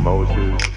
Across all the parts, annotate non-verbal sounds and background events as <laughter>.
Moses.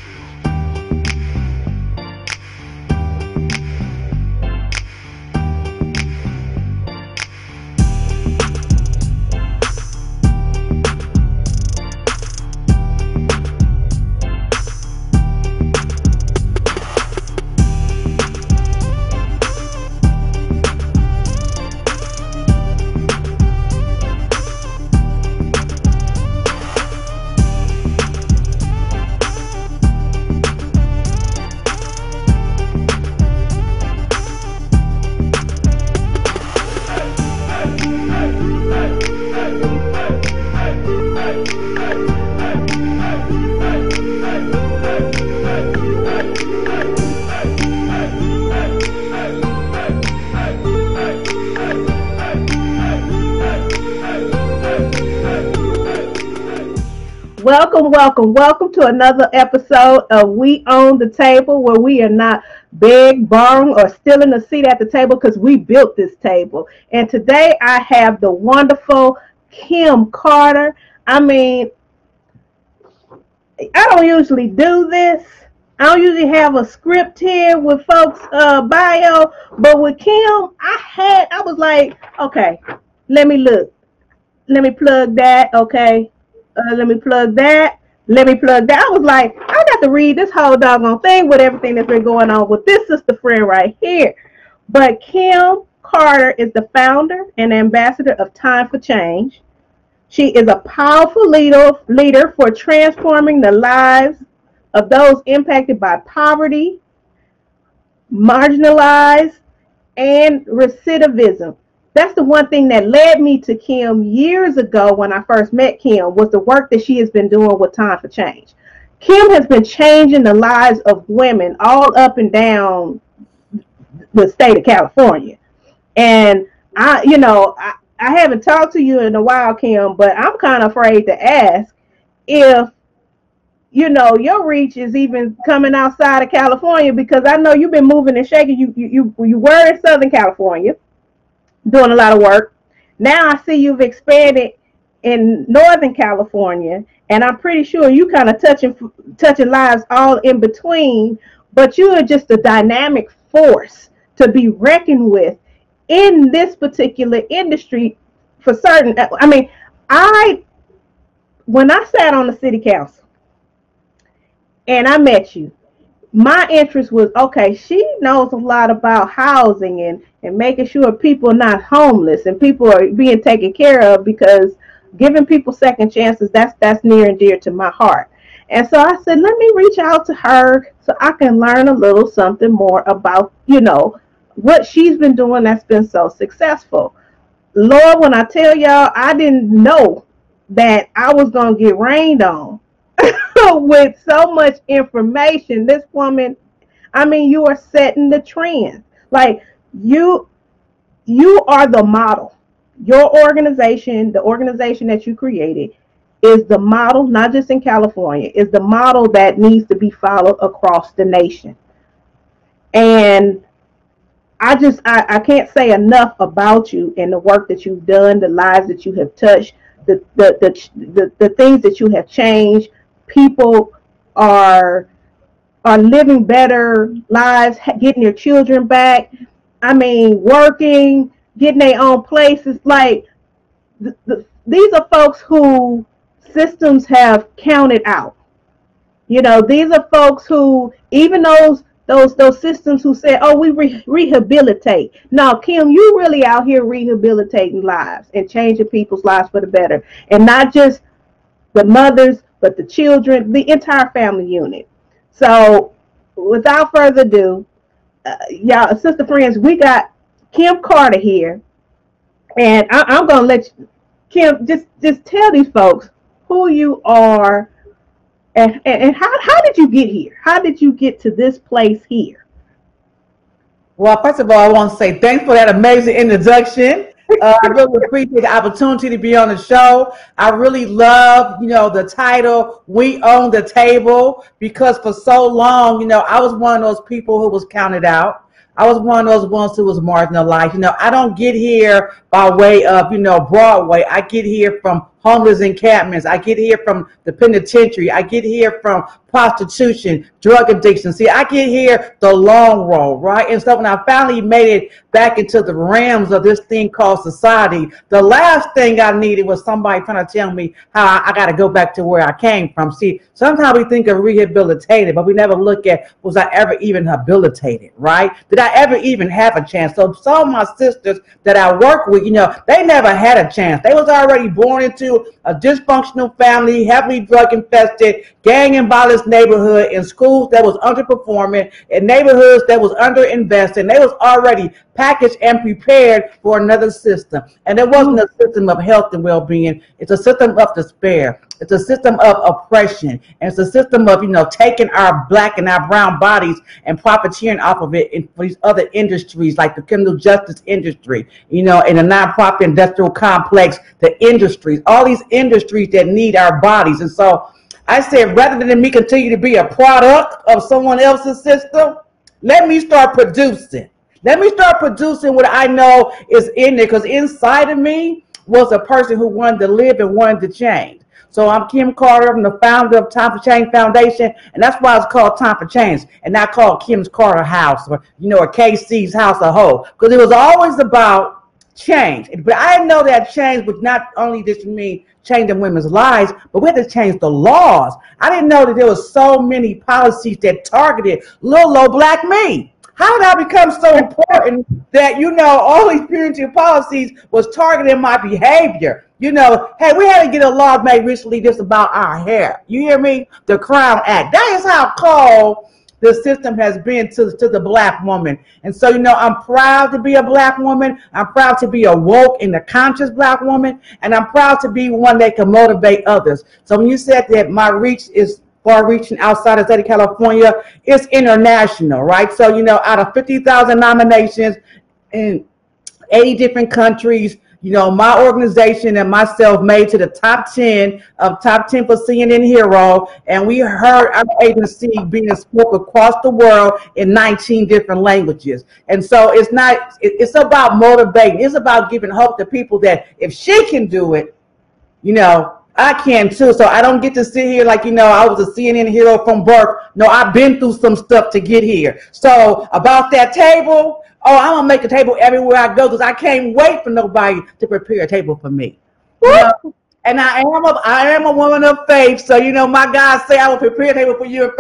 Welcome, welcome, to another episode of We Own the Table, where we are not beg, borrowing, or stealing a seat at the table because we built this table. And today I have the wonderful Kim Carter. I mean, I don't usually do this. I don't usually have a script here with folks' uh, bio, but with Kim, I had, I was like, okay, let me look. Let me plug that. Okay, uh, let me plug that. Let me plug that. I was like, I got to read this whole doggone thing with everything that's been going on with this sister friend right here. But Kim Carter is the founder and ambassador of Time for Change. She is a powerful leader, leader for transforming the lives of those impacted by poverty, marginalized, and recidivism that's the one thing that led me to Kim years ago when I first met Kim was the work that she has been doing with Time for Change. Kim has been changing the lives of women all up and down the state of California. And I, you know, I, I haven't talked to you in a while, Kim, but I'm kind of afraid to ask if you know your reach is even coming outside of California because I know you've been moving and shaking. You you you, you were in Southern California doing a lot of work. Now I see you've expanded in Northern California, and I'm pretty sure you kind of touching touching lives all in between. But you are just a dynamic force to be reckoned with in this particular industry for certain. I mean, I when I sat on the city council and I met you, my interest was okay, she knows a lot about housing and, and making sure people are not homeless and people are being taken care of because giving people second chances, that's that's near and dear to my heart. And so I said, let me reach out to her so I can learn a little something more about, you know, what she's been doing that's been so successful. Lord, when I tell y'all, I didn't know that I was going to get rained on <laughs> with so much information. This woman, I mean, you are setting the trend. Like you, you are the model. Your organization, the organization that you created, is the model, not just in California, is the model that needs to be followed across the nation. And I just I, I can't say enough about you and the work that you've done, the lives that you have touched, the the the, the, the things that you have changed, people are are living better lives, getting their children back. I mean, working, getting their own places. Like the, the, these are folks who systems have counted out. You know, these are folks who even those those those systems who said, "Oh, we re- rehabilitate." No, Kim, you really out here rehabilitating lives and changing people's lives for the better, and not just the mothers, but the children, the entire family unit. So, without further ado, uh, y'all, sister friends, we got Kim Carter here, and I, am gonna let you, Kim just just tell these folks who you are, and, and and how how did you get here? How did you get to this place here? Well, first of all, I want to say thanks for that amazing introduction. Uh, I really appreciate the opportunity to be on the show. I really love, you know, the title "We Own the Table" because for so long, you know, I was one of those people who was counted out. I was one of those ones who was marginalized. You know, I don't get here by way of, you know, Broadway. I get here from homeless encampments. I get here from the penitentiary. I get here from prostitution, drug addiction. See, I get here the long road, right? And so when I finally made it back into the realms of this thing called society, the last thing I needed was somebody trying to tell me how I, got to go back to where I came from. See, sometimes we think of rehabilitated, but we never look at was I ever even habilitated, right? Did I ever even have a chance? So some of my sisters that I work with, you know, they never had a chance. They was already born into a dysfunctional family, heavily drug infested, gang and violence neighborhood, in schools that was underperforming, in neighborhoods that was underinvested. They was already packaged and prepared for another system. And it wasn't a system of health and well-being. It's a system of despair. It's a system of oppression. And it's a system of, you know, taking our black and our brown bodies and profiteering off of it in these other industries like the criminal justice industry, you know, in the nonprofit industrial complex, the industries, all these industries that need our bodies. And so I said, rather than me continue to be a product of someone else's system, let me start producing. Let me start producing what I know is in there because inside of me was a person who wanted to live and wanted to change. So I'm Kim Carter. I'm the founder of Time for Change Foundation, and that's why it's called Time for Change, and not called Kim's Carter House or you know, or KC's House of Hope, because it was always about change. But I didn't know that change was not only just mean changing women's lives, but we had to change the laws. I didn't know that there was so many policies that targeted little old black me. How did I become so important that you know all these punitive policies was targeting my behavior? You know, hey, we had to get a law made recently just about our hair. You hear me? The Crown Act. That is how cold the system has been to, to the black woman. And so, you know, I'm proud to be a black woman. I'm proud to be a woke and a conscious black woman. And I'm proud to be one that can motivate others. So when you said that my reach is far reaching outside of state of California, it's international, right? So, you know, out of 50,000 nominations in 80 different countries, you know, my organization and myself made to the top 10 of top 10 for CNN Hero. And we heard our agency being spoke across the world in 19 different languages. And so it's not, it's about motivating. It's about giving hope to people that if she can do it, you know, I can too. So I don't get to sit here like, you know, I was a CNN hero from birth. No, I've been through some stuff to get here. So about that table, oh, I'm going to make a table everywhere I go because I can't wait for nobody to prepare a table for me. You know? And I am a I am a woman of faith. So you know, my God say I will prepare a table for you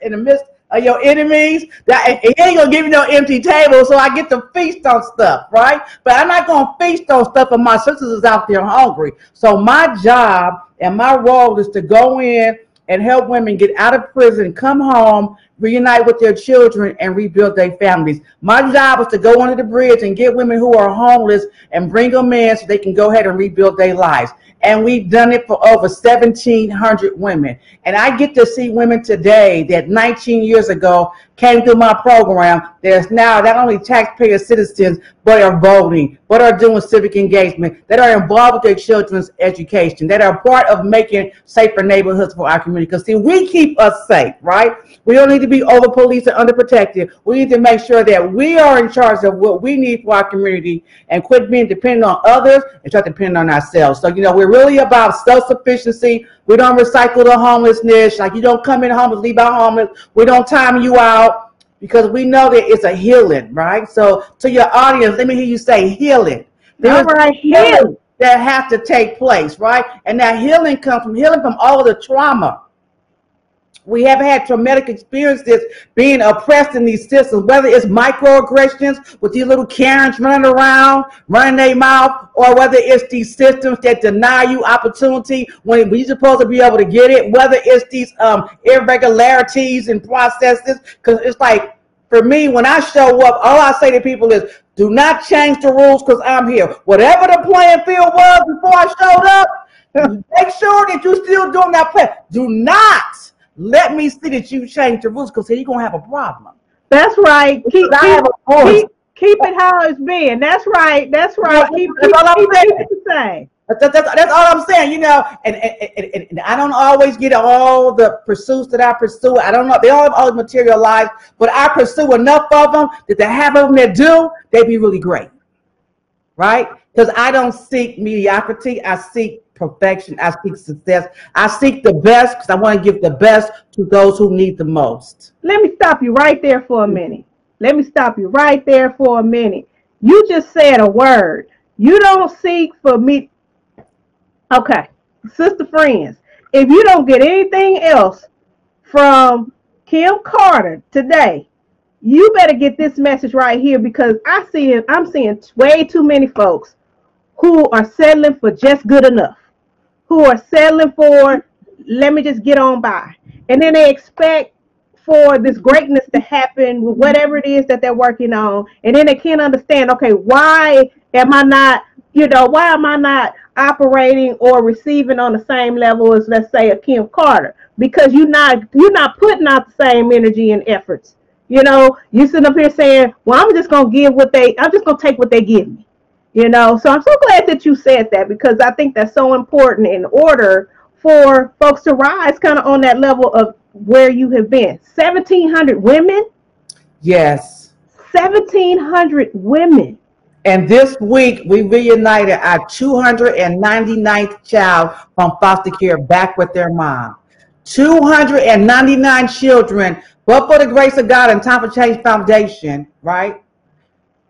in the midst of your enemies. That he ain't gonna give you no empty table, so I get to feast on stuff, right? But I'm not gonna feast on stuff if my sisters is out there hungry. So my job and my role is to go in and help women get out of prison, come home, reunite with their children, and rebuild their families. My job is to go under the bridge and get women who are homeless and bring them in so they can go ahead and rebuild their lives and we've done it for over 1,700 women. And I get to see women today that 19 years ago came through my program that's now not only taxpayer citizens, but are voting, but are doing civic engagement, that are involved with their children's education, that are part of making safer neighborhoods for our community. Because see, we keep us safe, right? We don't need to be over policed and underprotected. We need to make sure that we are in charge of what we need for our community and quit being dependent on others and start depending on ourselves. So, you know, we're really about self-sufficiency. We don't recycle the homelessness. Like you don't come in homeless, leave out homeless. We don't time you out because we know that it's a healing, right? So to your audience, let me hear you say healing. There's right, healing that have to take place, right? And that healing comes from healing from all the trauma we have had traumatic experiences being oppressed in these systems, whether it's microaggressions with these little Karens running around, running their mouth, or whether it's these systems that deny you opportunity when you're supposed to be able to get it, whether it's these um, irregularities and processes. Because it's like, for me, when I show up, all I say to people is, do not change the rules because I'm here. Whatever the playing field was before I showed up, <laughs> make sure that you're still doing that play. Do not let me see that you change the rules because you're gonna have a problem. That's right. Keep, keep, keep, keep, it how it's been. That's right. That's right. keep, that's all I'm saying. The That's, that's, that's, all I'm saying, you know, and, and, and, and, I don't always get all the pursuits that I pursue. I don't know, they all have always materialize, but I pursue enough of them that the half of them that do, they be really great, right? Because I don't seek mediocrity, I seek perfection. I seek success. I seek the best because I want to give the best to those who need the most. Let me stop you right there for a minute. Let me stop you right there for a minute. You just said a word. You don't seek for me. Okay, sister friends, if you don't get anything else from Kim Carter today, you better get this message right here because I see. I'm seeing way too many folks who are settling for just good enough, who are settling for let me just get on by, and then they expect for this greatness to happen with whatever it is that they're working on, and then they can't understand. Okay, why am I not? You know, why am I not operating or receiving on the same level as let's say a Kim Carter? Because you're not you're not putting out the same energy and efforts. You know, you sitting up here saying, "Well, I'm just gonna give what they. I'm just gonna take what they give me." You know, so I'm so glad that you said that because I think that's so important in order for folks to rise kind of on that level of where you have been. 1,700 women. Yes. 1,700 women. And this week, we reunited our 299th child from foster care back with their mom. 299 children, but for the grace of God and Time for Change Foundation, right?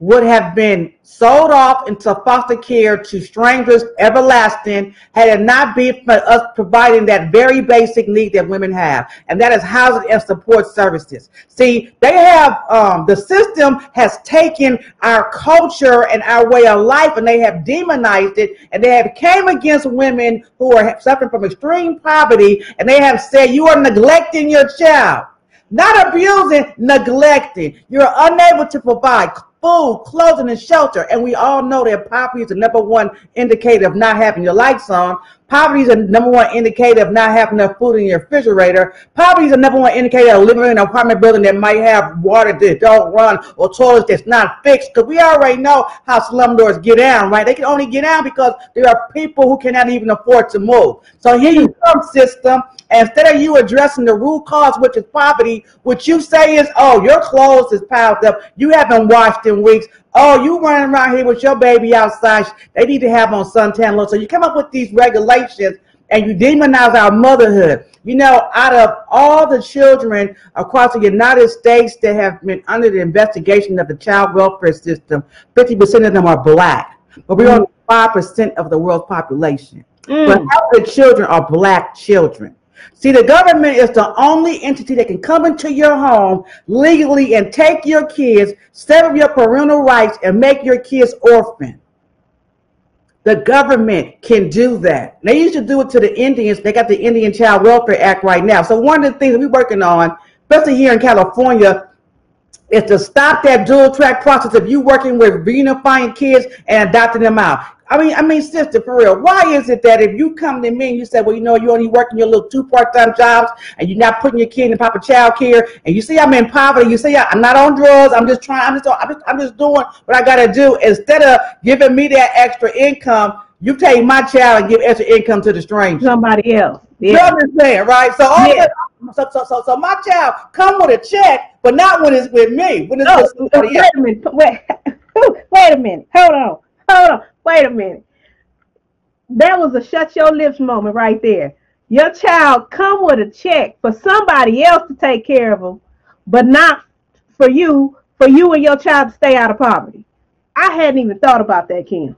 Would have been sold off into foster care to strangers everlasting had it not been for us providing that very basic need that women have, and that is housing and support services. See, they have um, the system has taken our culture and our way of life, and they have demonized it, and they have came against women who are suffering from extreme poverty, and they have said you are neglecting your child. Not abusing, neglecting. You're unable to provide food, clothing, and shelter. And we all know that poverty is the number one indicator of not having your lights on. Poverty is a number one indicator of not having enough food in your refrigerator. Poverty is a number one indicator of living in an apartment building that might have water that don't run or toilets that's not fixed. Because we already know how slumlords get down, right? They can only get down because there are people who cannot even afford to move. So here you come, system. Instead of you addressing the root cause, which is poverty, what you say is, oh, your clothes is piled up. You haven't washed in weeks. Oh, you running around here with your baby outside. They need to have on suntan lotion. So you come up with these regulations and you demonize our motherhood. You know, out of all the children across the United States that have been under the investigation of the child welfare system, 50% of them are black. But we're only 5% of the world's population. Mm. But half the children are black children. See, the government is the only entity that can come into your home legally and take your kids, sever your parental rights, and make your kids orphan. The government can do that. They used to do it to the Indians. They got the Indian Child Welfare Act right now. So one of the things we're working on, especially here in California, is to stop that dual track process of you working with reunifying kids and adopting them out. I mean, I mean, sister, for real. Why is it that if you come to me and you say, well, you know, you're only working your little two part-time jobs and you're not putting your kid in proper child care, and you see I'm in poverty, you say I'm not on drugs, I'm just trying, I'm just, I'm just, I'm just doing what I gotta do. Instead of giving me that extra income, you take my child and give extra income to the stranger. Somebody else. Yeah. You understand, right? So all yeah. So, so, so, so my child come with a check, but not when it's with me. When it's no, with oh, somebody wait else. a minute. Wait, <laughs> wait a minute. Hold on. Hold on. Wait a minute. That was a shut your lips moment right there. Your child come with a check for somebody else to take care of them, but not for you, for you and your child to stay out of poverty. I hadn't even thought about that, Kim.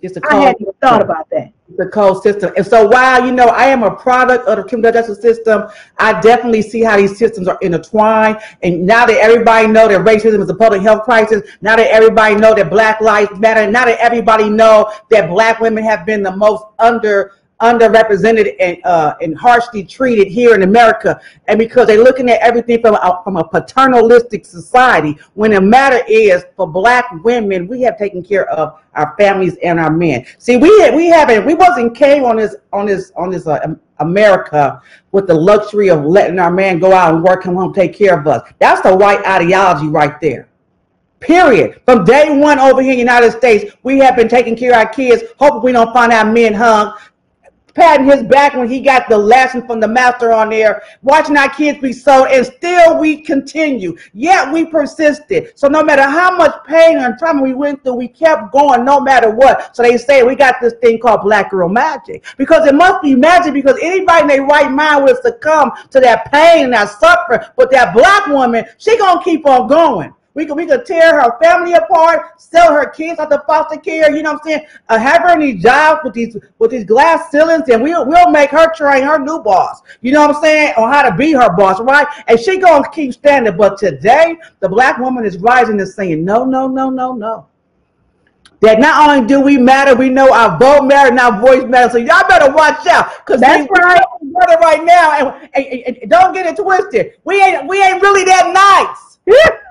It's a I hadn't even thought about that. The cold system. And so while, you know, I am a product of the criminal justice system, I definitely see how these systems are intertwined. And now that everybody know that racism is a public health crisis, now that everybody know that black lives matter, now that everybody know that black women have been the most under underrepresented and uh, and harshly treated here in America, and because they're looking at everything from a, from a paternalistic society. When the matter is, for Black women, we have taken care of our families and our men. See, we we haven't we wasn't came on this on this on this uh, America with the luxury of letting our man go out and work, come home, take care of us. That's the white ideology right there. Period. From day one over here in the United States, we have been taking care of our kids, hoping we don't find our men hung, patting his back when he got the lesson from the master on there, watching our kids be sold, and still we continue. Yet we persisted. So no matter how much pain and trauma we went through, we kept going no matter what. So they say we got this thing called black girl magic. Because it must be magic because anybody in their right mind would succumb to that pain and that suffering. But that black woman, she gonna keep on going. We could we could tear her family apart, sell her kids out to foster care. You know what I'm saying? Uh, have her in these jobs with these with these glass ceilings, and we'll we'll make her train her new boss. You know what I'm saying? On how to be her boss, right? And she gonna keep standing. But today, the black woman is rising and saying, no, no, no, no, no. That not only do we matter, we know our vote matters and our voice matters. So y'all better watch out, cause that's right. We're right now, and, and, and, don't get it twisted. We ain't we ain't really that nice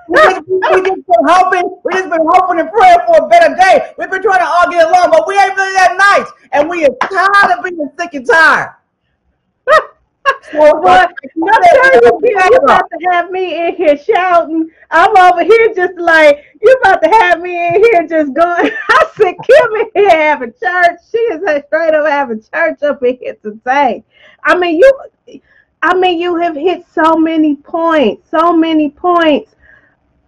we, just, we just been hoping, we just been hoping and praying for a better day. We've been trying to all get along, but we ain't really that nice. And we are tired of being sick and tired. <laughs> so, but you about to have me in here shouting. I'm over here just like you about to have me in here just going. <laughs> I said, Kim in here having church. She is straight up having church up in here today. I mean, you I mean, you have hit so many points, so many points.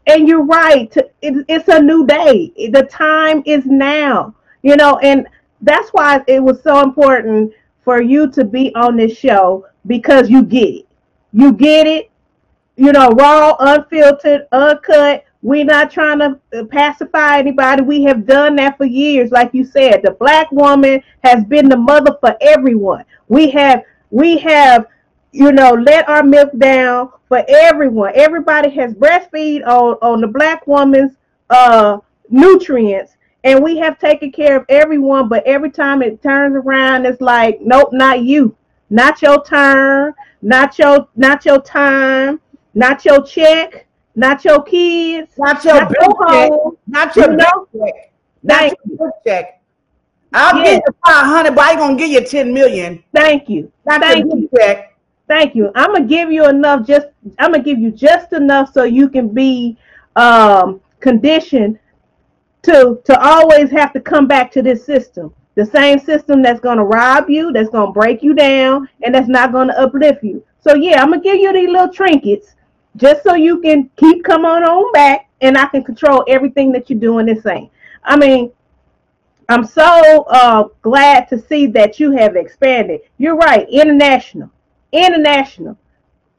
And you're right. It, it's a new day. The time is now, you know, and that's why it was so important for you to be on this show because you get it. You get it, you know, raw, unfiltered, uncut. We're not trying to uh, pacify anybody. We have done that for years. Like you said, the black woman has been the mother for everyone. We have we have you know, let our milk down for everyone. Everybody has breastfeed on, on the black woman's uh, nutrients. And we have taken care of everyone, but every time it turns around, it's like, nope, not you. Not your turn, not your not your time, not your check, not your kids, not your not bill check, not your you know? check, not your check. I'll yes. give you five hundred, but I ain't gonna give you ten million. Thank you. Not Thank you. check. Thank you. I'm gonna give you enough. Just I'm gonna give you just enough so you can be um, conditioned to to always have to come back to this system. The same system that's gonna rob you, that's gonna break you down, and that's not gonna uplift you. So yeah, I'm gonna give you these little trinkets just so you can keep coming on back, and I can control everything that you're doing and saying. I mean, I'm so uh, glad to see that you have expanded. You're right, international international,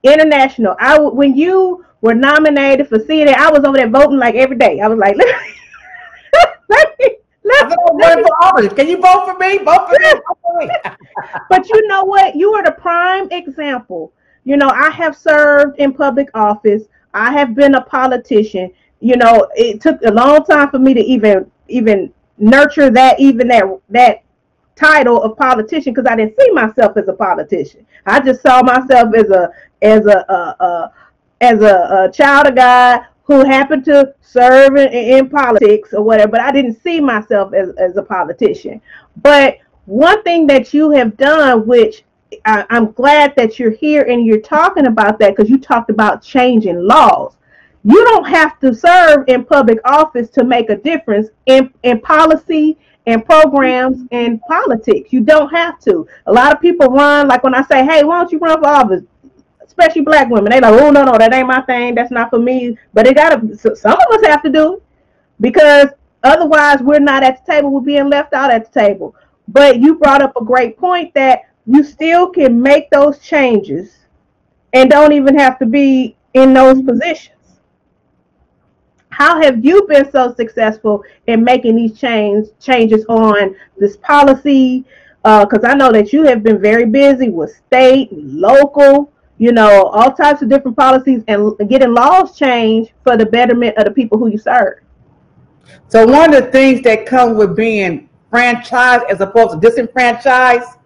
international. I when you were nominated for CNN, I was over there voting like every day. I was like, <laughs> let me, let me, let me, let me. for. Can you vote for me? Vote for me. Vote for me. <laughs> <laughs> but you know what? You are the prime example. You know, I have served in public office. I have been a politician. You know, it took a long time for me to even even nurture that even that that title of politician because I didn't see myself as a politician. I just saw myself as a as a, as a, a, child of God who happened to serve in, in, politics or whatever, but I didn't see myself as, as a politician. But one thing that you have done, which I, I'm glad that you're here and you're talking about that because you talked about changing laws. You don't have to serve in public office to make a difference in, in policy and programs and politics. You don't have to. A lot of people run like when I say, "Hey, why don't you run for office?" Especially black women, they like, "Oh no, no, that ain't my thing. That's not for me." But it gotta. Some of us have to do it because otherwise, we're not at the table. We're being left out at the table. But you brought up a great point that you still can make those changes and don't even have to be in those positions. How have you been so successful in making these change, changes on this policy? Because uh, I know that you have been very busy with state, local, you know, all types of different policies and getting laws changed for the betterment of the people who you serve. So one of the things that come with being franchised as opposed to disenfranchised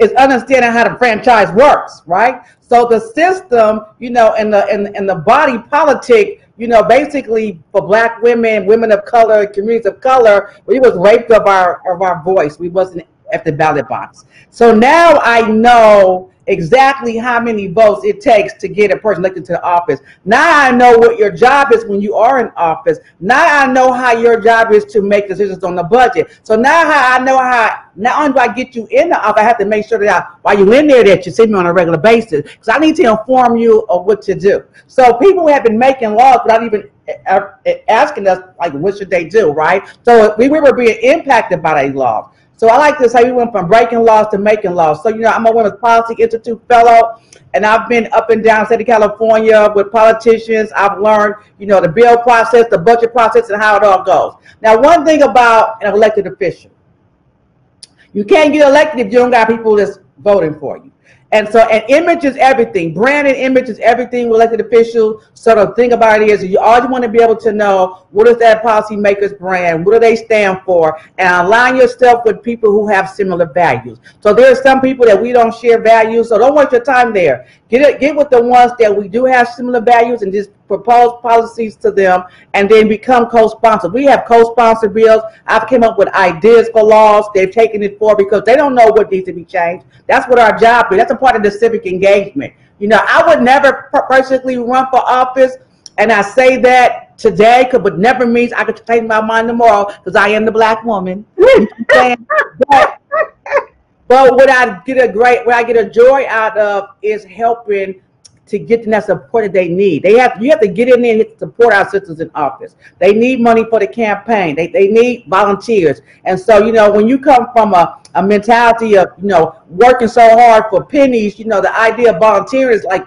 is understanding how the franchise works, right? So the system, you know, and the and, and the body politic you know, basically for black women, women of color, communities of color, we was raped of our of our voice. We wasn't at the ballot box. So now I know exactly how many votes it takes to get a person elected to the office. Now I know what your job is when you are in office. Now I know how your job is to make decisions on the budget. So now I know how not only do I get you in the office, I have to make sure that I, while you're in there that you see me on a regular basis because I need to inform you of what to do. So people have been making laws without even uh, uh, asking us like what should they do, right? So we were being impacted by these laws. So I like to say we went from breaking laws to making laws. So, you know, I'm a Women's Policy Institute fellow, and I've been up and down state of California with politicians. I've learned, you know, the bill process, the budget process, and how it all goes. Now, one thing about an elected official, you can't get elected if you don't got people that's voting for you. And so, an image is everything. Brand and image is everything elected officials. So the thing about it is, you always want to be able to know what is that policymaker's brand, what do they stand for, and align yourself with people who have similar values. So there are some people that we don't share values, so don't waste your time there. Get get with the ones that we do have similar values, and just propose policies to them, and then become co-sponsors. We have co-sponsor bills. I've came up with ideas for laws. They've taken it for because they don't know what needs to be changed. That's what our job is. That's a part of the civic engagement. You know, I would never personally run for office, and I say that today, but never means I could change my mind tomorrow because I am the black woman. <laughs> but, but what I get a great, what I get a joy out of is helping to get them that support that they need. They have you have to get in there and support our sisters in office. They need money for the campaign. They, they need volunteers. And so, you know, when you come from a, a mentality of, you know, working so hard for pennies, you know, the idea of volunteering is like,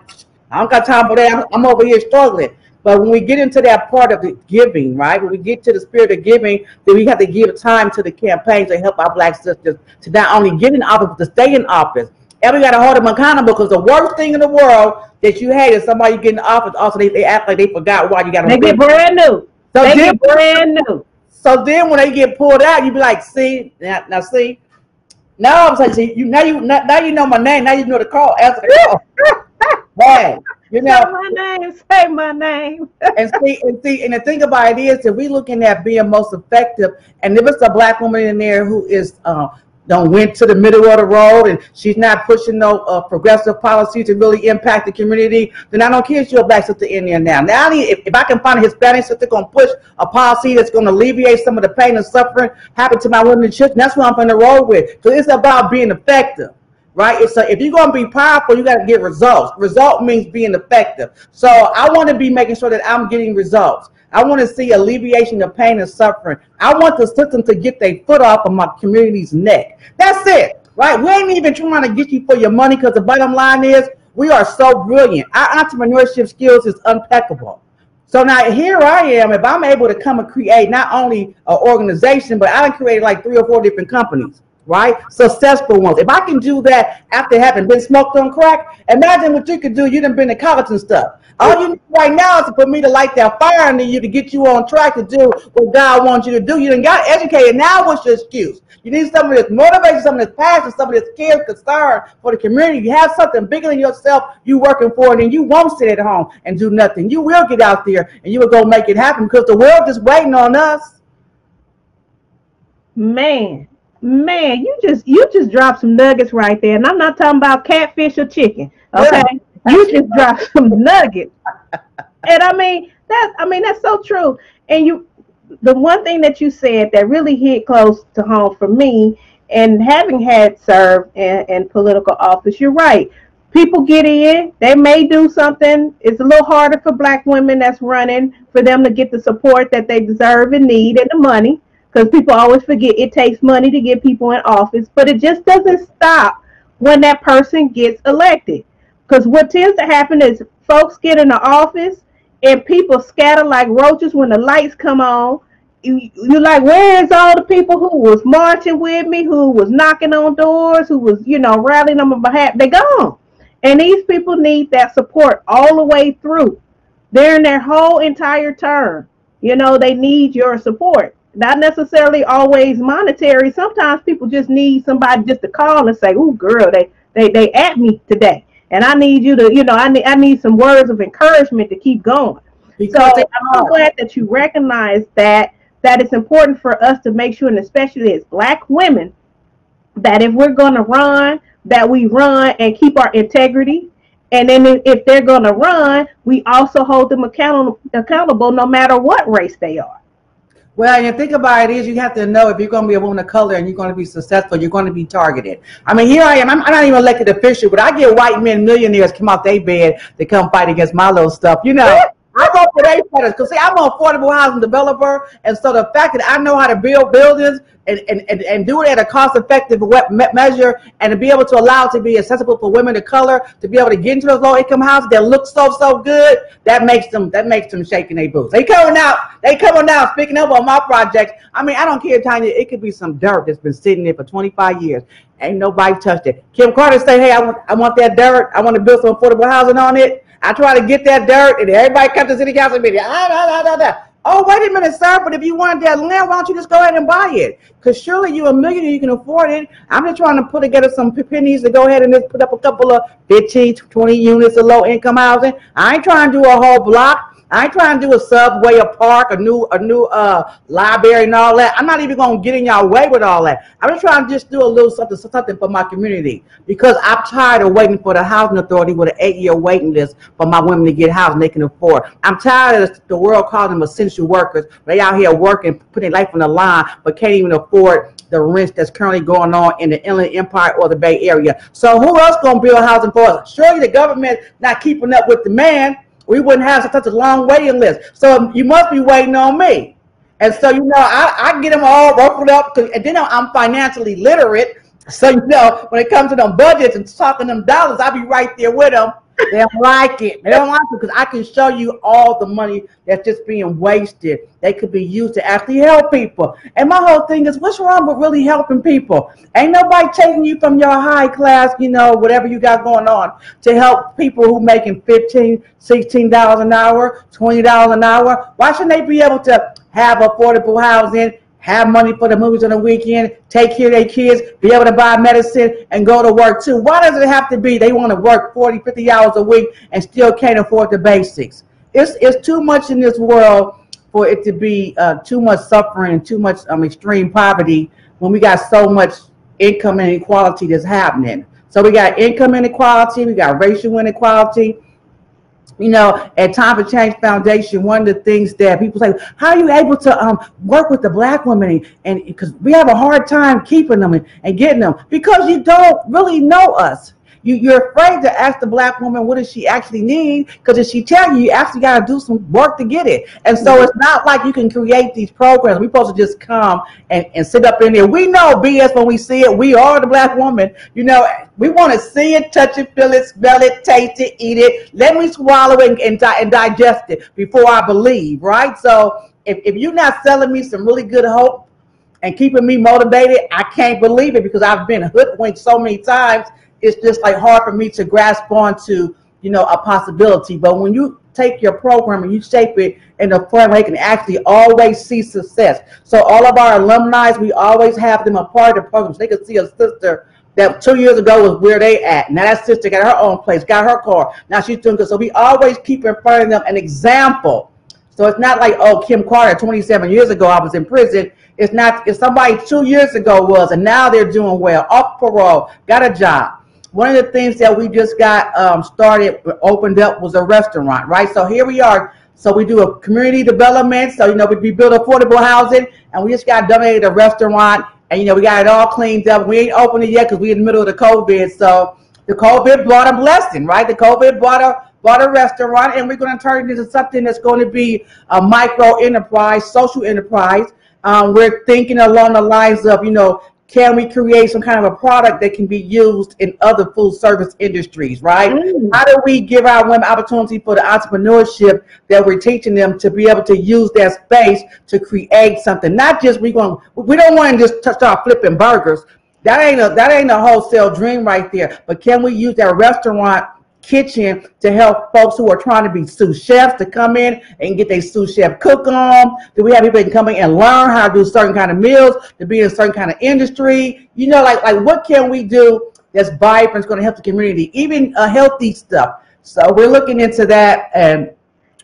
I don't got time for that. I'm, I'm over here struggling. But when we get into that part of the giving, right? When we get to the spirit of giving, then we have to give time to the campaign to help our black sisters to not only get in office, but to stay in office. And we got to hold them accountable because the worst thing in the world that you hate is somebody getting in office. Also, they, they act like they forgot why you got them. They get brand new. So they then, get brand new. So then when they get pulled out, you be like, see, now, now see. Now I'm saying, see, you now you now you know my name. Now you know the call. Answer the call. <laughs> hey, you know say my name. Say my name. and see, and see, and the thing about it is that we looking at being most effective. And if it's a black woman in there who is uh, don't went to the middle of the road and she's not pushing no uh, progressive policy to really impact the community, then I don't care if you're a black sister in there now. Now, if, if I can find a Hispanic sister going to push a policy that's going to alleviate some of the pain and suffering happen to my women in church, that's what I'm going to roll with. So it's about being effective right? A, if you're going to be powerful, you got to get results. Result means being effective. So I want to be making sure that I'm getting results. I want to see alleviation of pain and suffering. I want the system to get their foot off of my community's neck. That's it, right? We ain't even trying to get you for your money because the bottom line is we are so brilliant. Our entrepreneurship skills is impeccable. So now here I am. If I'm able to come and create not only an organization, but I created like three or four different companies right? Successful ones. If I can do that after having been smoked on crack, imagine what you could do. You didn't been to college and stuff. All you need right now is for me to light that fire under you to get you on track to do what God wants you to do. You done got educated. Now what's your excuse? You need something that's motivated, something that's passionate, something that's cares, concerned for the community. You have something bigger than yourself you working for, and then you won't sit at home and do nothing. You will get out there and you will go make it happen because the world is waiting on us. Man, man, you just you just dropped some nuggets right there, and I'm not talking about catfish or chicken. Okay, yeah. you just <laughs> dropped some nuggets, and I mean that's I mean that's so true. And you, the one thing that you said that really hit close to home for me, and having had served in, in political office, you're right. People get in, they may do something. It's a little harder for black women that's running for them to get the support that they deserve and need and the money because people always forget it takes money to get people in office, but it just doesn't stop when that person gets elected. Because what tends to happen is folks get in the office and people scatter like roaches when the lights come on. You, you're like, where is all the people who was marching with me, who was knocking on doors, who was, you know, rallying on my behalf? They're gone. And these people need that support all the way through. They're in their whole entire term. You know, they need your support not necessarily always monetary. Sometimes people just need somebody just to call and say, "Oh, girl, they they they at me today, and I need you to, you know, I need I need some words of encouragement to keep going." Because so I'm so glad that you recognize that that it's important for us to make sure, and especially as Black women, that if we're going to run, that we run and keep our integrity. And then if they're going to run, we also hold them accountable, accountable no matter what race they are. Well, you think about it is you have to know if you're going to be a woman of color and you're going to be successful, you're going to be targeted. I mean, here I am. I'm, I'm not even elected official, but I get white men millionaires come out their bed to come fight against my little stuff. You know, <laughs> I go for their products because see, I'm an affordable housing developer, and so the fact that I know how to build buildings and, and, and, and do it at a cost-effective measure, and to be able to allow it to be accessible for women of color to be able to get into those low-income houses that look so so good, that makes them that makes them shaking their boots. They coming out, they coming out, speaking up on my projects. I mean, I don't care, Tanya. It could be some dirt that's been sitting there for 25 years. Ain't nobody touched it. Kim Carter say, "Hey, I want I want that dirt. I want to build some affordable housing on it." I try to get that dirt, and everybody comes to city council meeting. Ah, da, da, da, Oh, wait a minute, sir. But if you want that land, why don't you just go ahead and buy it? Because surely you're a millionaire, you can afford it. I'm just trying to put together some pennies to go ahead and just put up a couple of 15, 20 units of low income housing. I ain't trying to do a whole block. I ain't trying to do a subway, a park, a new a new uh library and all that. I'm not even gonna get in y'all way with all that. I'm just trying to just do a little something something for my community because I'm tired of waiting for the housing authority with an eight year waiting list for my women to get housing they can afford. I'm tired of the world calling them essential workers. They out here working, putting life on the line, but can't even afford the rent that's currently going on in the Inland Empire or the Bay Area. So who else gonna build housing for us? Surely the government not keeping up with the demand we wouldn't have such a long waiting list. So you must be waiting on me. And so, you know, I, I get them all ruffled up, and then I'm financially literate. So, you know, when it comes to them budgets and talking them dollars, I'll be right there with them they don't like it. They don't like it because I can show you all the money that's just being wasted. They could be used to actually help people. And my whole thing is, what's wrong with really helping people? Ain't nobody taking you from your high class, you know, whatever you got going on, to help people who making 15 $16 an hour, $20 an hour. Why shouldn't they be able to have affordable housing have money for the movies on the weekend, take care of their kids, be able to buy medicine, and go to work too. Why does it have to be they want to work 40, 50 hours a week and still can't afford the basics? It's, it's too much in this world for it to be uh, too much suffering, too much um, extreme poverty when we got so much income inequality that's happening. So we got income inequality, we got racial inequality, you know, at Time for Change Foundation, one of the things that people say, how are you able to um, work with the black women? And because we have a hard time keeping them and, and getting them because you don't really know us. You, you're afraid to ask the black woman what does she actually need because if she tell you, you actually got to do some work to get it. And so mm-hmm. it's not like you can create these programs. We're supposed to just come and, and sit up in there. We know BS when we see it. We are the black woman. You know, we want to see it, touch it, feel it, smell it, taste it, eat it. Let me swallow it and, and, and digest it before I believe, right? So if, if you're not selling me some really good hope and keeping me motivated, I can't believe it because I've been hoodwinked so many times it's just like hard for me to grasp onto, you know, a possibility. But when you take your program and you shape it in a form where they can actually always see success. So all of our alumni, we always have them a part of the program. So they can see a sister that two years ago was where they at. Now that sister got her own place, got her car. Now she's doing good. So we always keep in front of them an example. So it's not like, oh, Kim Carter, 27 years ago, I was in prison. It's not, if somebody two years ago was, and now they're doing well, off parole, got a job one of the things that we just got um, started, opened up was a restaurant, right? So here we are. So we do a community development. So, you know, we, we build affordable housing and we just got donated a restaurant and, you know, we got it all cleaned up. We ain't opened it yet because we're in the middle of the COVID. So the COVID brought a blessing, right? The COVID brought a, bought a restaurant and we're going to turn it into something that's going to be a micro enterprise, social enterprise. Um, we're thinking along the lines of, you know, can we create some kind of a product that can be used in other food service industries, right? Mm. How do we give our women opportunity for the entrepreneurship that we're teaching them to be able to use that space to create something? Not just we going we don't want to just start flipping burgers. That ain't a that ain't a wholesale dream right there. But can we use that restaurant kitchen to help folks who are trying to be sous chefs to come in and get their sous chef cook on? Do we have people that can come in and learn how to do certain kind of meals, to be in a certain kind of industry? You know, like like what can we do that's vibrant, It's going to help the community, even uh, healthy stuff. So we're looking into that and.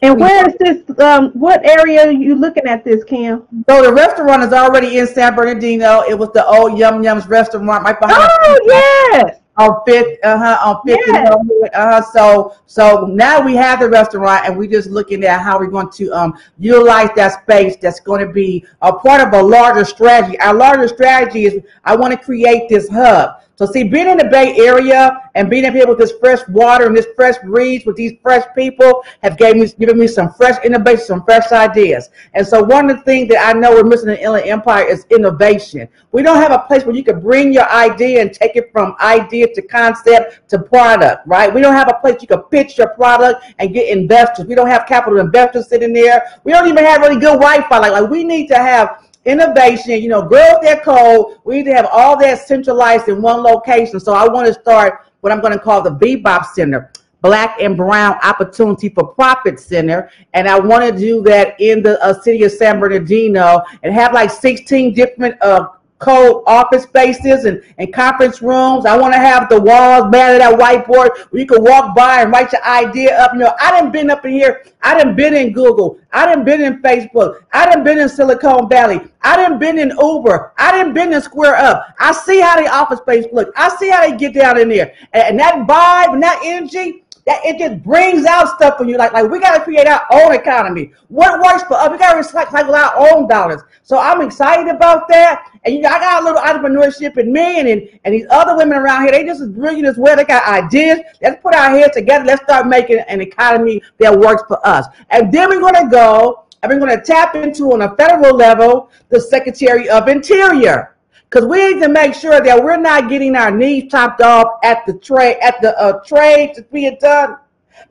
And where is this? Um, what area are you looking at this, Kim? So the restaurant is already in San Bernardino. It was the old Yum Yums restaurant right behind. Oh yes, on Fifth, uh huh, on Fifth. Yeah. Uh huh. So, so now we have the restaurant, and we're just looking at how we're going to um utilize that space. That's going to be a part of a larger strategy. Our larger strategy is I want to create this hub. So see, being in the Bay Area and being up here with this fresh water and this fresh breeze with these fresh people have gave me given me some fresh innovation, some fresh ideas. And so one of the things that I know we're missing in the Inland Empire is innovation. We don't have a place where you can bring your idea and take it from idea to concept to product, right? We don't have a place you can pitch your product and get investors. We don't have capital investors sitting there. We don't even have really good Wi-Fi. Like, like we need to have innovation, you know, grow their code. We need to have all that centralized in one location. So I want to start what I'm going to call the Bebop Center. Black and Brown Opportunity for Profit Center, and I want to do that in the uh, city of San Bernardino and have like 16 different uh, code office spaces and, and conference rooms. I want to have the walls matted that whiteboard where you can walk by and write your idea up. You know, I didn't been up in here. I didn't been in Google. I didn't been in Facebook. I didn't been in Silicon Valley. I didn't been in Uber. I didn't been in Square Up. I see how the office space look. I see how they get down in there. And, and that vibe and that energy, that it just brings out stuff for you. Like, like we got to create our own economy. What works for us? We got to recycle our own dollars. So I'm excited about that. And you know, I got a little entrepreneurship in me, and, and and these other women around here, they just as brilliant as well. They got ideas. Let's put our heads together. Let's start making an economy that works for us. And then we're gonna go and we're gonna tap into on a federal level the Secretary of Interior because we need to make sure that we're not getting our knees chopped off at the trade at the uh, trade that's being done.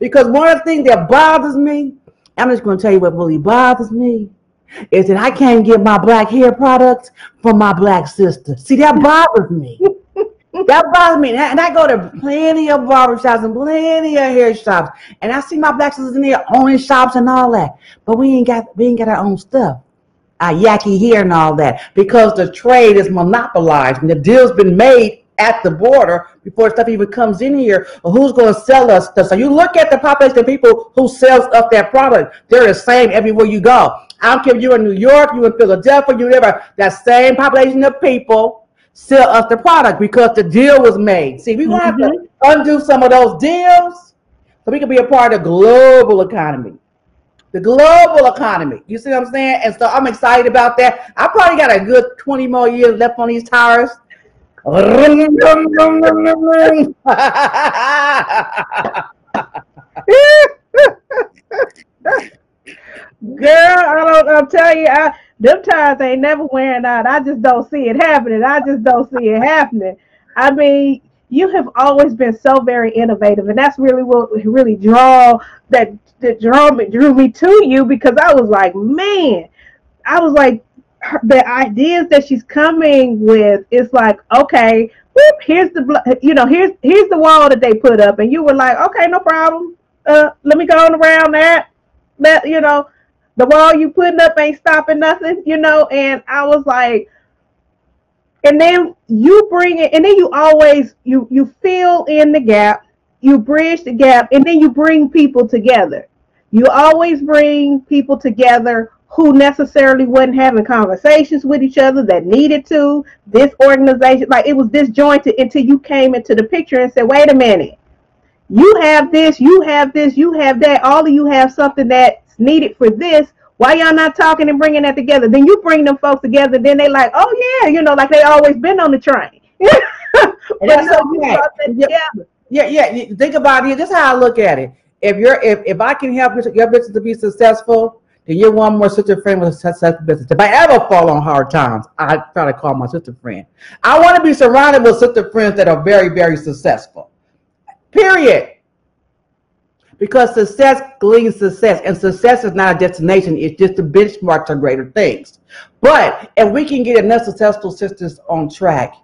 Because one of the things that bothers me, I'm just going to tell you what really bothers me, is that I can't get my black hair products from my black sister. See, that bothers me. <laughs> that bothers me. And I, and I go to plenty of barbershops and plenty of hair shops, and I see my black sisters in there owning shops and all that. But we ain't got we ain't got our own stuff uh, yaki here and all that because the trade is monopolized and the deal's been made at the border before stuff even comes in here. Who's going to sell us stuff? So you look at the population of people who sells up that product. They're the same everywhere you go. I don't care if you're in New York, you in Philadelphia, you ever that same population of people sell us the product because the deal was made. See, we want mm-hmm. to undo some of those deals so we can be a part of the global economy the global economy. You see what I'm saying? And so I'm excited about that. I probably got a good 20 more years left on these tires. Girl, I don't. I'll tell you, I, them tires ain't never wearing out. I just don't see it happening. I just don't see it happening. I mean, you have always been so very innovative, and that's really what really draw that that drew me drew me to you because I was like, man, I was like, the ideas that she's coming with it's like, okay, whoop, here's the you know here's here's the wall that they put up, and you were like, okay, no problem. Uh, let me go on around that. That you know, the wall you putting up ain't stopping nothing, you know. And I was like, and then you bring it, and then you always you you fill in the gap, you bridge the gap, and then you bring people together. You always bring people together who necessarily wasn't having conversations with each other that needed to. This organization, like it was disjointed until you came into the picture and said, wait a minute, you have this, you have this, you have that. All of you have something that's needed for this. Why y'all not talking and bringing that together? Then you bring them folks together. Then they like, oh yeah, you know, like they always been on the train. <laughs> that's so okay. yeah, yeah, yeah. Think about it. This is how I look at it if you're if, if I can help your business to be successful, then you're one more sister friend with a successful business. If I ever fall on hard times, I try to call my sister friend. I want to be surrounded with sister friends that are very, very successful. Period. Because success leads success, and success is not a destination, it's just a benchmark to greater things. But if we can get enough successful sisters on track,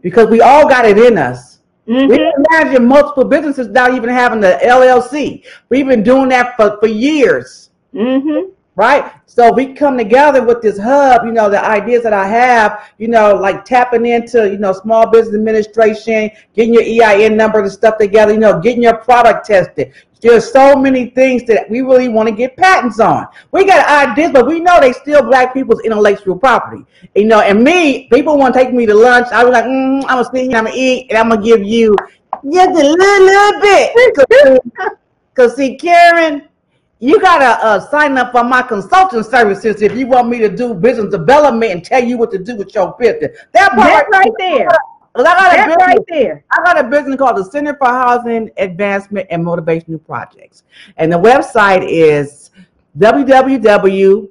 because we all got it in us, Mm-hmm. We can imagine multiple businesses without even having the LLC. We've been doing that for, for years. Mm-hmm. Right? So we come together with this hub, you know, the ideas that I have, you know, like tapping into, you know, small business administration, getting your EIN number and stuff together, you know, getting your product tested. There's so many things that we really want to get patents on. We got ideas, but we know they still black people's intellectual property. You know, and me, people want to take me to lunch. I was like, mm, I'm gonna sit here, I'm gonna eat, and I'm gonna give you just a little, little bit. <laughs> Cause see, Karen, you gotta uh, sign up for my consulting services if you want me to do business development and tell you what to do with your business. That part right, right there. I got a business, right there. I got a business called the Center for Housing Advancement and Motivational Projects, and the website is www.kimschamp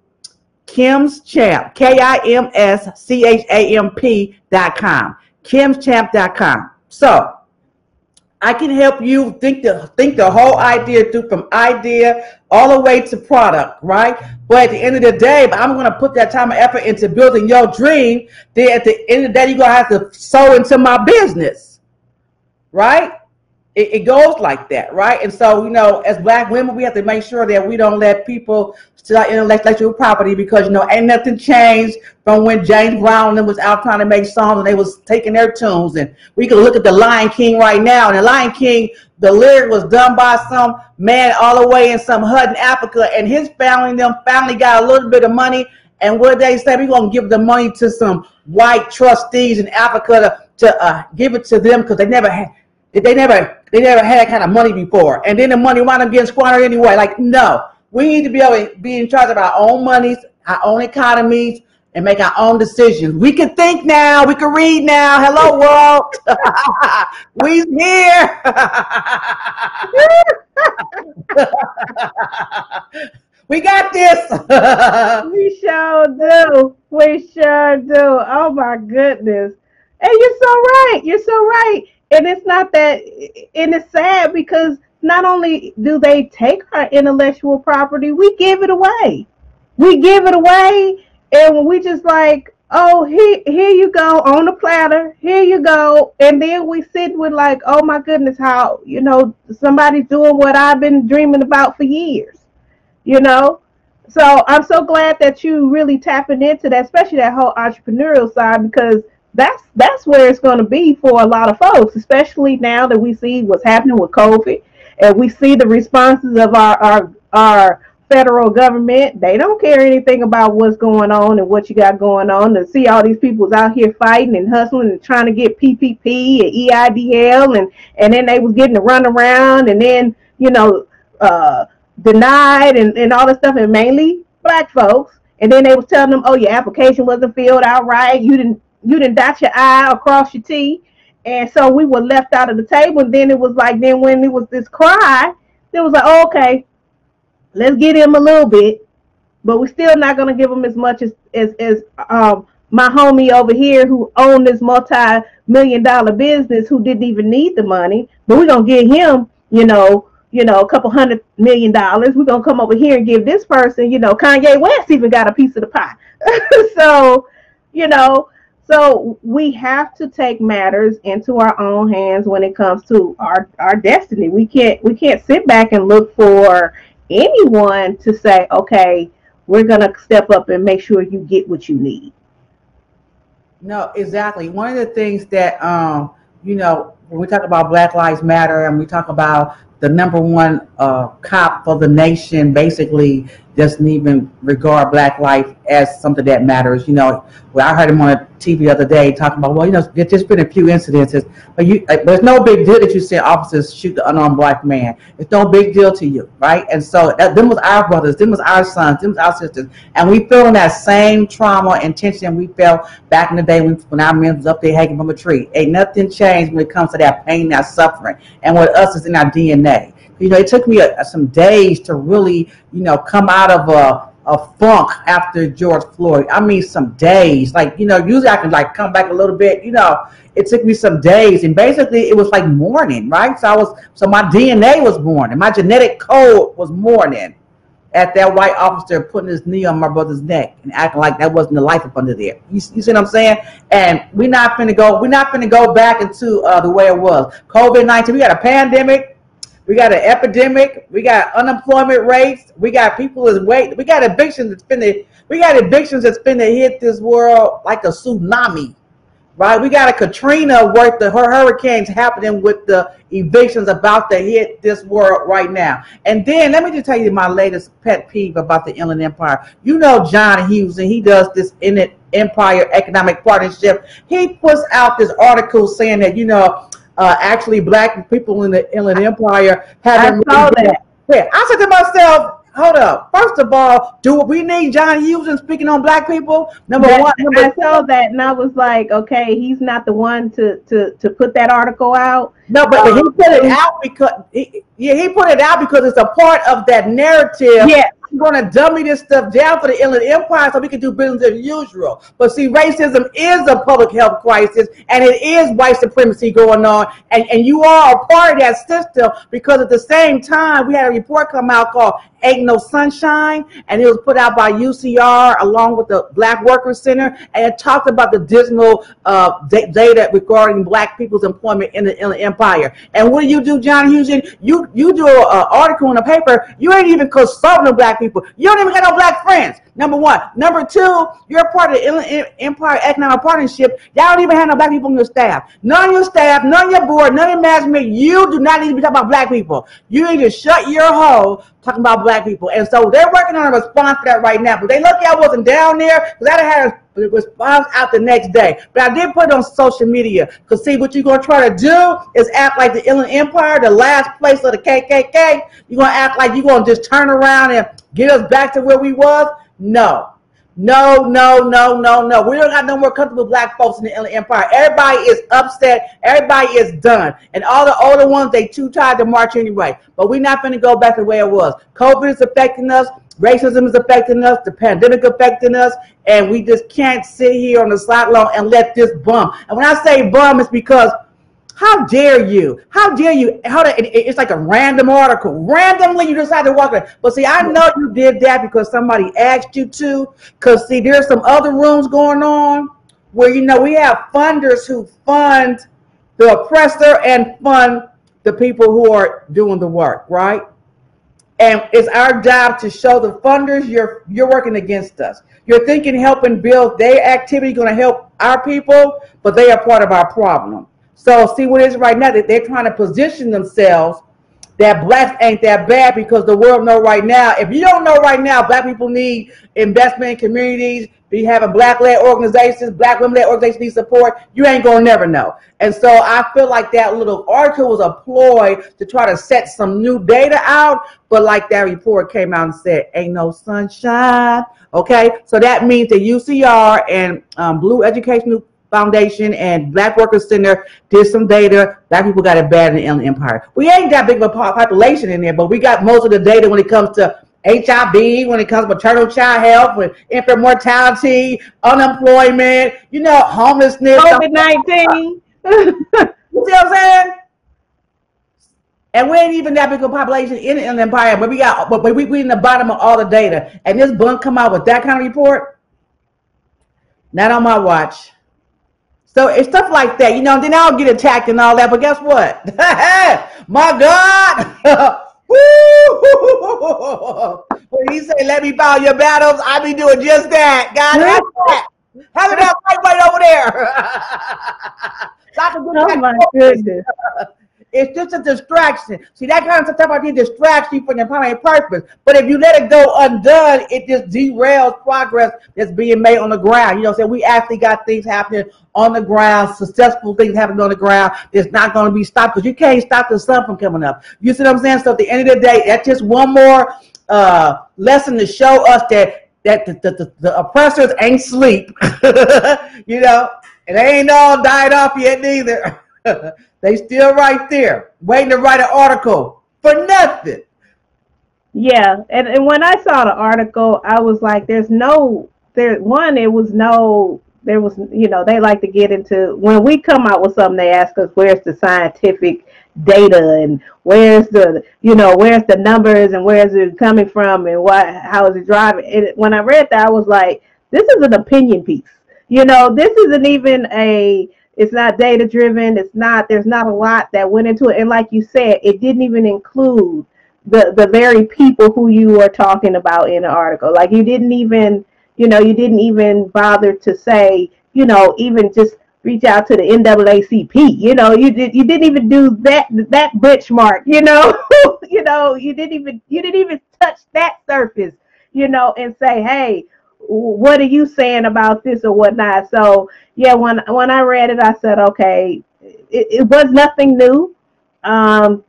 k i m s c h a m p dot com kimschamp.com. So I can help you think the think the whole idea through from idea all the way to product, right? But at the end of the day, if I'm gonna put that time and effort into building your dream, then at the end of the day, you're gonna have to sow into my business, right? it, it, goes like that, right? And so, you know, as black women, we have to make sure that we don't let people our intellectual property because, you know, ain't nothing changed from when James Brown was out trying to make songs and they was taking their tunes. And we can look at the Lion King right now. And the Lion King, the lyric was done by some man all the way in some hut in Africa. And his family, them family got a little bit of money. And what they said, we're to give the money to some white trustees in Africa to, to uh, give it to them because they never had they never they never had that kind of money before. And then the money wound up getting squandered anyway. Like, no. We need to be able to be in charge of our own monies, our own economies, and make our own decisions. We can think now. We can read now. Hello, world. <laughs> We's here. <laughs> we got this. <laughs> we sure do. We sure do. Oh my goodness. And you're so right. You're so right and it's not that and it's sad because not only do they take our intellectual property we give it away. We give it away and we just like oh here, here you go on the platter here you go. And then we sit with like oh my goodness how you know somebody's doing what i've been dreaming about for years you know? So i'm so glad that you really tapping into that especially that whole entrepreneurial side because that's that's where it's going to be for a lot of folks, especially now that we see what's happening with COVID and we see the responses of our our, our federal government. They don't care anything about what's going on and what you got going on. To see all these people out here fighting and hustling and trying to get PPP and EIDL and and then they was getting to run around and then you know uh, denied and and all this stuff and mainly black folks. And then they was telling them, oh, your application wasn't filled out right. You didn't you didn't dot your I across your T. And so we were left out of the table. And then it was like, then when it was this cry, it was like, oh, okay, let's get him a little bit, but we're still not going to give him as much as, as, as um, my homie over here who owned this multi-million dollar business who didn't even need the money, but we're going to give him, you know, you know, a couple hundred million dollars. We're gonna come over here and give this person, you know, Kanye West even got a piece of the pie. <laughs> so, you know, so we have to take matters into our own hands when it comes to our, our destiny. We can't we can't sit back and look for anyone to say, okay, we're gonna step up and make sure you get what you need. No, exactly. One of the things that um, you know, when we talk about Black Lives Matter and we talk about the number one uh, cop for the nation basically doesn't even regard black life as something that matters. You know, well, I heard him on TV the other day talking about, well, you know, there's just been a few incidences, but you, it's no big deal that you see officers shoot the unarmed black man. It's no big deal to you, right? And so that, them was our brothers, them was our sons, them was our sisters, and we feeling that same trauma and tension we felt back in the day when, when our men was up there hanging from a tree. Ain't nothing changed when it comes to that pain, that suffering, and what us is in our DNA. You know, it took me a, some days to really, you know, come out of a, a funk after George Floyd. I mean, some days. Like, you know, usually I can like come back a little bit. You know, it took me some days, and basically it was like mourning, right? So I was, so my DNA was mourning, my genetic code was mourning at that white officer putting his knee on my brother's neck and acting like that wasn't the life up under there. You, you see what I'm saying? And we're not gonna go. We're not gonna go back into uh, the way it was. COVID nineteen. We got a pandemic We got an epidemic. We got unemployment rates. We got people is wait. We got evictions that's finna. We got evictions that's finna hit this world like a tsunami, right? We got a Katrina worth the her hurricanes happening with the evictions about to hit this world right now. And then let me just tell you my latest pet peeve about the Inland Empire. You know John Husing and he does this Inland Empire Economic Partnership. He puts out this article saying that you know uh, actually black people in the Inland Empire haven't. I saw really that. Yeah, I said to myself, hold up. First of all, do we need John Husing speaking on black people? Number that, one. Number I saw that and I was like, okay, he's not the one to to to put that article out. No, but um, he put it out because he, yeah, he put it out because it's a part of that narrative. Yeah. I'm going to dummy this stuff down for the Inland Empire so we can do business as usual. But see, racism is a public health crisis and it is white supremacy going on. And, and you are a part of that system because at the same time, we had a report come out called Ain't No Sunshine, and it was put out by UCR along with the Black Workers Center, and it talked about the dismal uh, data regarding Black people's employment in the Inland Empire. And what do you do, John Husing? You you do an article in a paper. You ain't even consulting the Black people. You don't even got no Black friends. Number one. Number two, you're part of the Empire Economic Partnership. Y'all don't even have no black people on your staff. None of your staff, none of your board, none of your management. You do not need to be talking about black people. You need to shut your hole talking about black people. And so they're working on a response to that right now. But they lucky I wasn't down there because have had response out the next day. But I did put it on social media because see what you're gonna try to do is act like the Inland Empire, the last place of the KKK. You're gonna act like you're gonna just turn around and get us back to where we was. No. No, no, no, no, no. We don't got no more comfortable black folks in the Inland Empire. Everybody is upset. Everybody is done. And all the older ones, they too tired to march anyway. But we're not going to go back to the way it was. COVID is affecting us. Racism is affecting us. The pandemic affecting us. And we just can't sit here on the sideline and let this bum. And when I say bum, it's because how dare you? How dare you? How to, it, it's like a random article. Randomly, you decide to walk in. But see, I know you did that because somebody asked you to. Because see, there's some other rooms going on where you know we have funders who fund the oppressor and fund the people who are doing the work, right? And it's our job to show the funders you're you're working against us. You're thinking helping build their activity going to help our people, but they are part of our problem. So see what is right now that they're trying to position themselves that blacks ain't that bad because the world know right now. If you don't know right now, black people need investment in communities, be having black-led organizations, black women-led organizations need support. You ain't gonna never know. And so I feel like that little article was a ploy to try to set some new data out. But like that report came out and said, ain't no sunshine. Okay, so that means the UCR and um, Blue Educational Foundation and Black Workers Center did some data. Black people got it bad in the Empire. We ain't that big of a population in there, but we got most of the data when it comes to HIV, when it comes to maternal child health, with infant mortality, unemployment, you know, homelessness. COVID 19. <laughs> you see what I'm saying? And we ain't even that big of a population in the Empire, but we got, but we we in the bottom of all the data. And this bunk come out with that kind of report. Not on my watch. So it's stuff like that, you know. Then I'll get attacked and all that. But guess what? <laughs> My God! <laughs> <laughs> when he say, "Let me follow your battles," I be doing just that. God, have that. Have that right, right over there. <laughs> oh my goodness. It's just a distraction. See, that kind of stuff I think distracts you from your primary purpose. But if you let it go undone, it just derails progress that's being made on the ground. You know, so we actually got things happening on the ground, successful things happening on the ground. It's not going to be stopped because you can't stop the sun from coming up. You see what I'm saying? So at the end of the day, that's just one more uh, lesson to show us that that the, the, the, the oppressors ain't sleep. <laughs> you know, and they ain't all died off yet neither. <laughs> They still right there, waiting to write an article for nothing. Yeah, and, and when I saw the article, I was like, "There's no there." One, it was no. There was, you know, they like to get into when we come out with something. They ask us, "Where's the scientific data and where's the, you know, where's the numbers and where's it coming from and what, how is it driving?" And when I read that, I was like, "This is an opinion piece." You know, this isn't even a it's not data driven. It's not. There's not a lot that went into it. And like you said, it didn't even include the the very people who you were talking about in the article. Like you didn't even, you know, you didn't even bother to say, you know, even just reach out to the NAACP. You know, you did you didn't even do that that benchmark. You know, <laughs> you know, you didn't even you didn't even touch that surface. You know, and say, hey, what are you saying about this or whatnot? So yeah, when when I read it, I said, okay, it, it was nothing new. Um,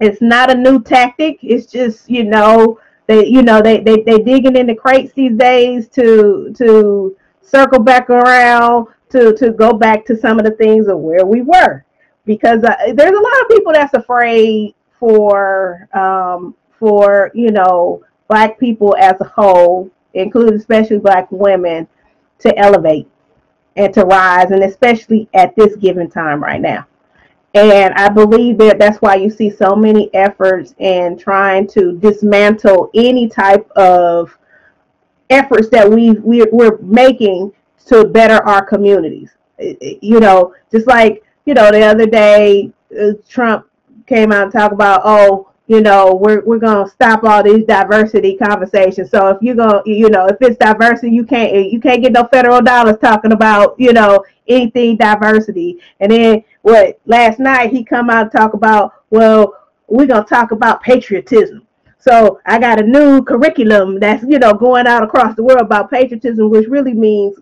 it's not a new tactic. It's just you know they you know they they they digging in the crates these days to to circle back around to to go back to some of the things of where we were because uh, there's a lot of people that's afraid for um, for you know black people as a whole, including especially black women, to elevate and to rise, and especially at this given time right now. And I believe that that's why you see so many efforts in trying to dismantle any type of efforts that we we're, we're making to better our communities. You know, just like you know the other day, uh, Trump came out and talked about, oh, you know, we're we're gonna stop all these diversity conversations. So if you go, you know, if it's diversity, you can't you can't get no federal dollars talking about, you know, anything diversity. And then what? Last night he come out and talk about, well, we're gonna talk about patriotism. So I got a new curriculum that's you know going out across the world about patriotism, which really means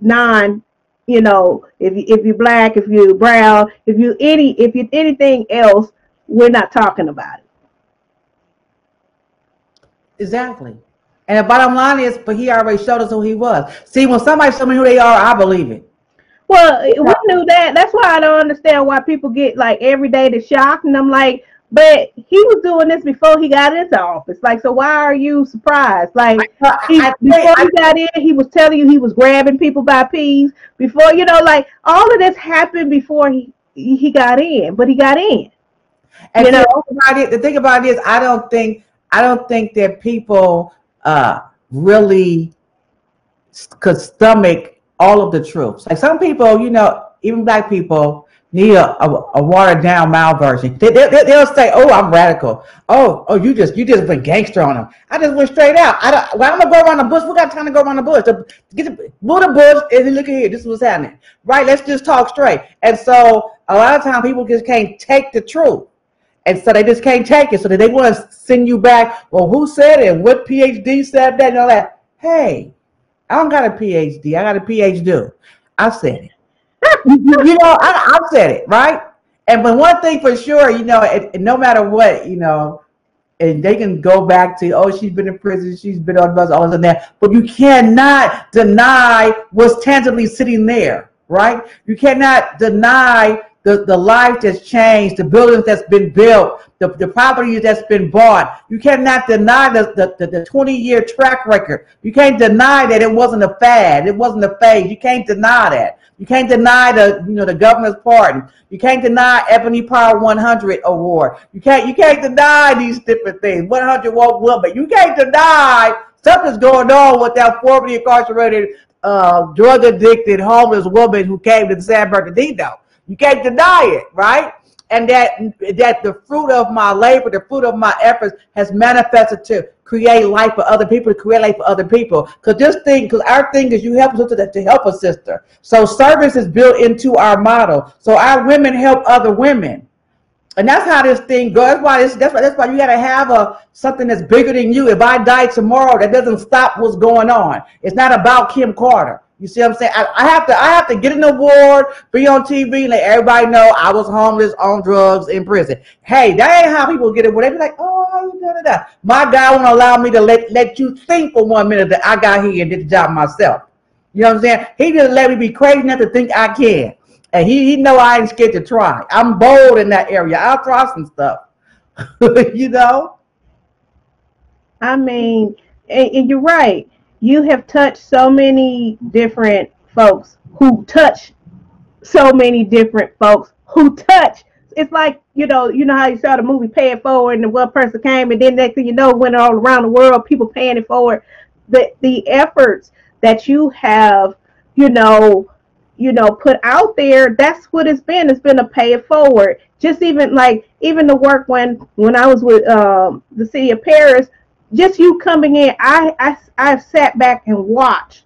non you know if you if you're black if you're brown if you any if you anything else we're not talking about it exactly and the bottom line is but he already showed us who he was see when somebody show me who they are i believe it well we knew that that's why i don't understand why people get like every day the shock and i'm like but he was doing this before he got into office. Like, so why are you surprised? Like, he, before he got in, he was telling you he was grabbing people by peas. Before, you know, like all of this happened before he he got in, but he got in. And you know, it, the thing about it is, I don't think I don't think that people uh, really could stomach all of the truths. Like some people, you know, even black people need a, a, a, watered down mild version. They, they, they'll say, "Oh, I'm radical." Oh, oh, you just you just went gangster on them. I just went straight out. I don't. Well, I'm gonna go around the bush. We got time to go around the bush. To get the, move the bush and then look at here. This is what's happening. Right? Let's just talk straight. And so a lot of times people just can't take the truth. And so they just can't take it. So they want to send you back. Well, who said it? What PhD said that? And all that. Hey, I don't got a PhD. I got a PhD. I said it you, you, know, I, I've said it, right? And but one thing for sure, you know, it, no matter what, you know, and they can go back to, oh, she's been in prison, she's been on bus, all this and that. But you cannot deny what's tangibly sitting there, right? You cannot deny the, the life that's changed, the buildings that's been built, the, the property that's been bought. You cannot deny the, the, the, the 20 year track record. You can't deny that it wasn't a fad, it wasn't a phase. You can't deny that. You can't deny the you know the governor's pardon. You can't deny Ebony Power 100 award. You can't you can't deny these different things. 100 woke woman. But you can't deny something's going on with that formerly incarcerated, uh, drug addicted, homeless woman who came to San Bernardino. You can't deny it, right? And that that the fruit of my labor, the fruit of my efforts has manifested to create life for other people, to create life for other people. Because this thing, because our thing is you help us to, to help a sister. So service is built into our model. So our women help other women. And that's how this thing goes. That's why this, that's why that's why you gotta have a something that's bigger than you. If I die tomorrow, that doesn't stop what's going on. It's not about Kim Carter. You see what I'm saying? I, I, have to I have to get an award, be on TV, let everybody know I was homeless, on drugs, in prison. Hey, that ain't how people get it. Where they be like, oh, how you doing that? My God won't allow me to let, let you think for one minute that I got here and did the job myself. You know what I'm saying? He just let me be crazy enough to think I can. And he, he know I ain't scared to try. I'm bold in that area. I'll try some stuff. <laughs> you know? I mean, and, and you're right you have touched so many different folks who touch so many different folks who touch. It's like you know, you know how you saw the movie Pay It Forward, and the one person came, and then next thing you know, went all around the world, people paying it forward. The the efforts that you have, you know, you know, put out there, that's what it's been. It's been a pay it forward. Just even like even the work when when I was with um, the city of Perris, just you coming in, I I I've sat back and watched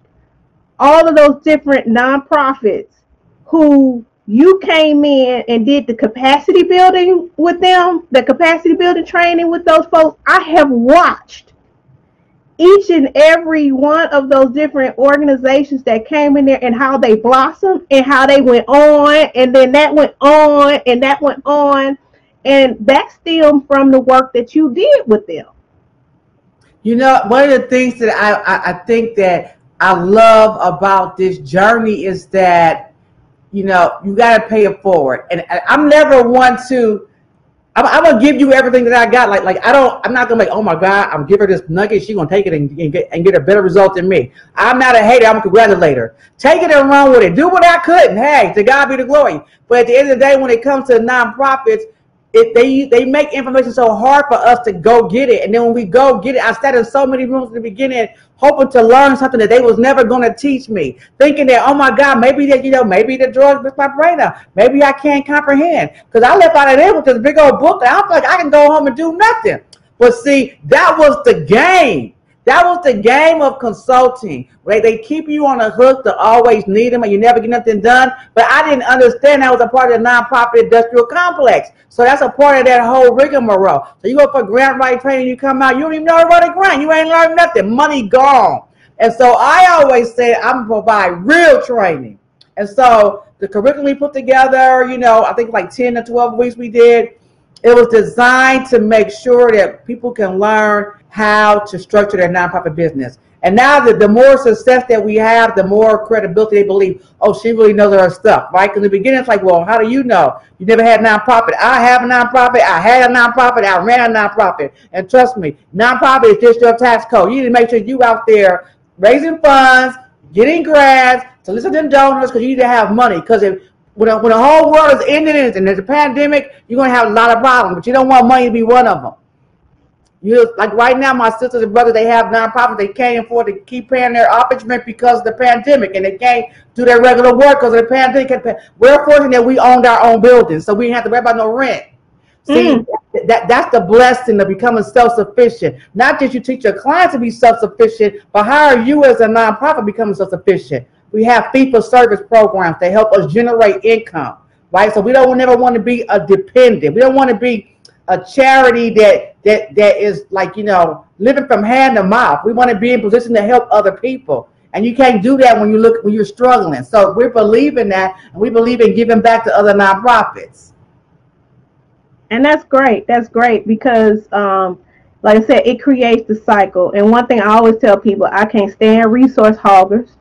all of those different nonprofits who you came in and did the capacity building with them, the capacity building training with those folks. I have watched each and every one of those different organizations that came in there and how they blossomed and how they went on and then that went on and that went on and that stemmed from the work that you did with them you know one of the things that i i, I think that i love about this journey is that you know you got to pay it forward and i'm never one to I'm, I'm, gonna give you everything that I got. Like, like I don't. I'm not gonna like, oh my god, I'm giving her this nugget. She's gonna take it and, and, get and get a better result than me. I'm not a hater. I'm a congratulator. Take it and run with it. Do what I couldn't. Hey, to God be the glory. But at the end of the day, when it comes to nonprofits, it, they they make information so hard for us to go get it, and then when we go get it, I sat in so many rooms in the beginning, hoping to learn something that they was never going to teach me, thinking that oh my God, maybe that you know maybe the drugs with my brain up, maybe I can't comprehend because I left out of there with this big old book and I feel like I can go home and do nothing. But see, that was the game. That was the game of consulting. Right? They keep you on a hook to always need them and you never get nothing done. But I didn't understand that was a part of the nonprofit industrial complex. So that's a part of that whole rigmarole. So you go for grant writing training, you come out, you don't even know how to run a grant. You ain't learned nothing. Money gone. And so I always say I'm gonna provide real training. And so the curriculum we put together, you know, I think like 10 to 12 weeks we did, it was designed to make sure that people can learn how to structure their nonprofit business. And now that the more success that we have, the more credibility they believe, oh, she really knows her stuff, right? In the beginning, it's like, well, how do you know? You never had a nonprofit. I have a nonprofit. I had a nonprofit. I ran a nonprofit. And trust me, nonprofit is just your tax code. You need to make sure you out there raising funds, getting grants, soliciting donors, because you need to have money. Because if when, a, when the whole world is ending and there's a pandemic, you're going to have a lot of problems, but you don't want money to be one of them. You like right now, my sisters and brothers, they have nonprofits. They can't afford to keep paying their office because of the pandemic, and they can't do their regular work because of the pandemic. We're fortunate that we owned our own buildings, so we didn't have to worry about no rent. See, mm. that that's the blessing of becoming self-sufficient. Not just you teach your clients to be self-sufficient, but how are you as a nonprofit becoming self-sufficient? We have fee-for-service programs that help us generate income, right? So we don't never want to be a dependent. We don't want to be a charity that that that is like you know living from hand to mouth. We want to be in position to help other people, and you can't do that when you look when you're struggling. So we believe in that, and we believe in giving back to other nonprofits. And that's great. That's great because, um, like I said, it creates the cycle. And one thing I always tell people, I can't stand resource hoggers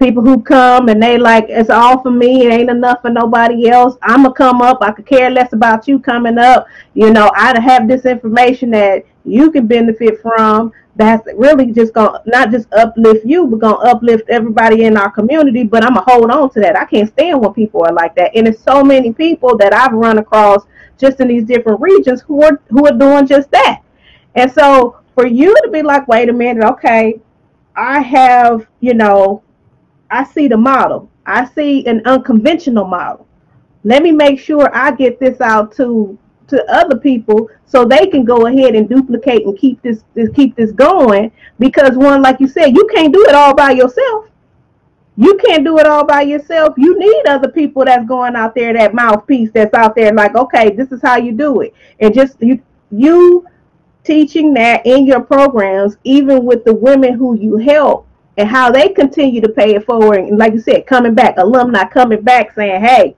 people who come and they like it's all for me it ain't enough for nobody else. I'm gonna come up i could care less about you coming up. You know i have this information that you can benefit from that's really just gonna not just uplift you but gonna uplift everybody in our community but i'm gonna hold on to that. I can't stand when people are like that. And it's so many people that i've run across just in these different regions who are who are doing just that. And so for you to be like wait a minute okay i have you know I see the model. I see an unconventional model. Let me make sure I get this out to to other people so they can go ahead and duplicate and keep this, this keep this going because one like you said you can't do it all by yourself you can't do it all by yourself you need other people that's going out there that mouthpiece that's out there like okay this is how you do it and just you you teaching that in your programs even with the women who you help and how they continue to pay it forward. And like you said, coming back, alumni coming back saying, hey,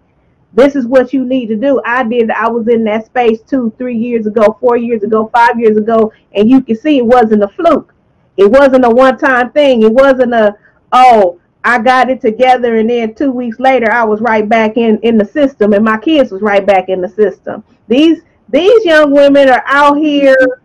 this is what you need to do. I did, I was in that space two, three years ago, four years ago, five years ago, and you can see it wasn't a fluke. It wasn't a one time thing. It wasn't a, oh, I got it together and then two weeks later I was right back in, in the system and my kids was right back in the system. These these young women are out here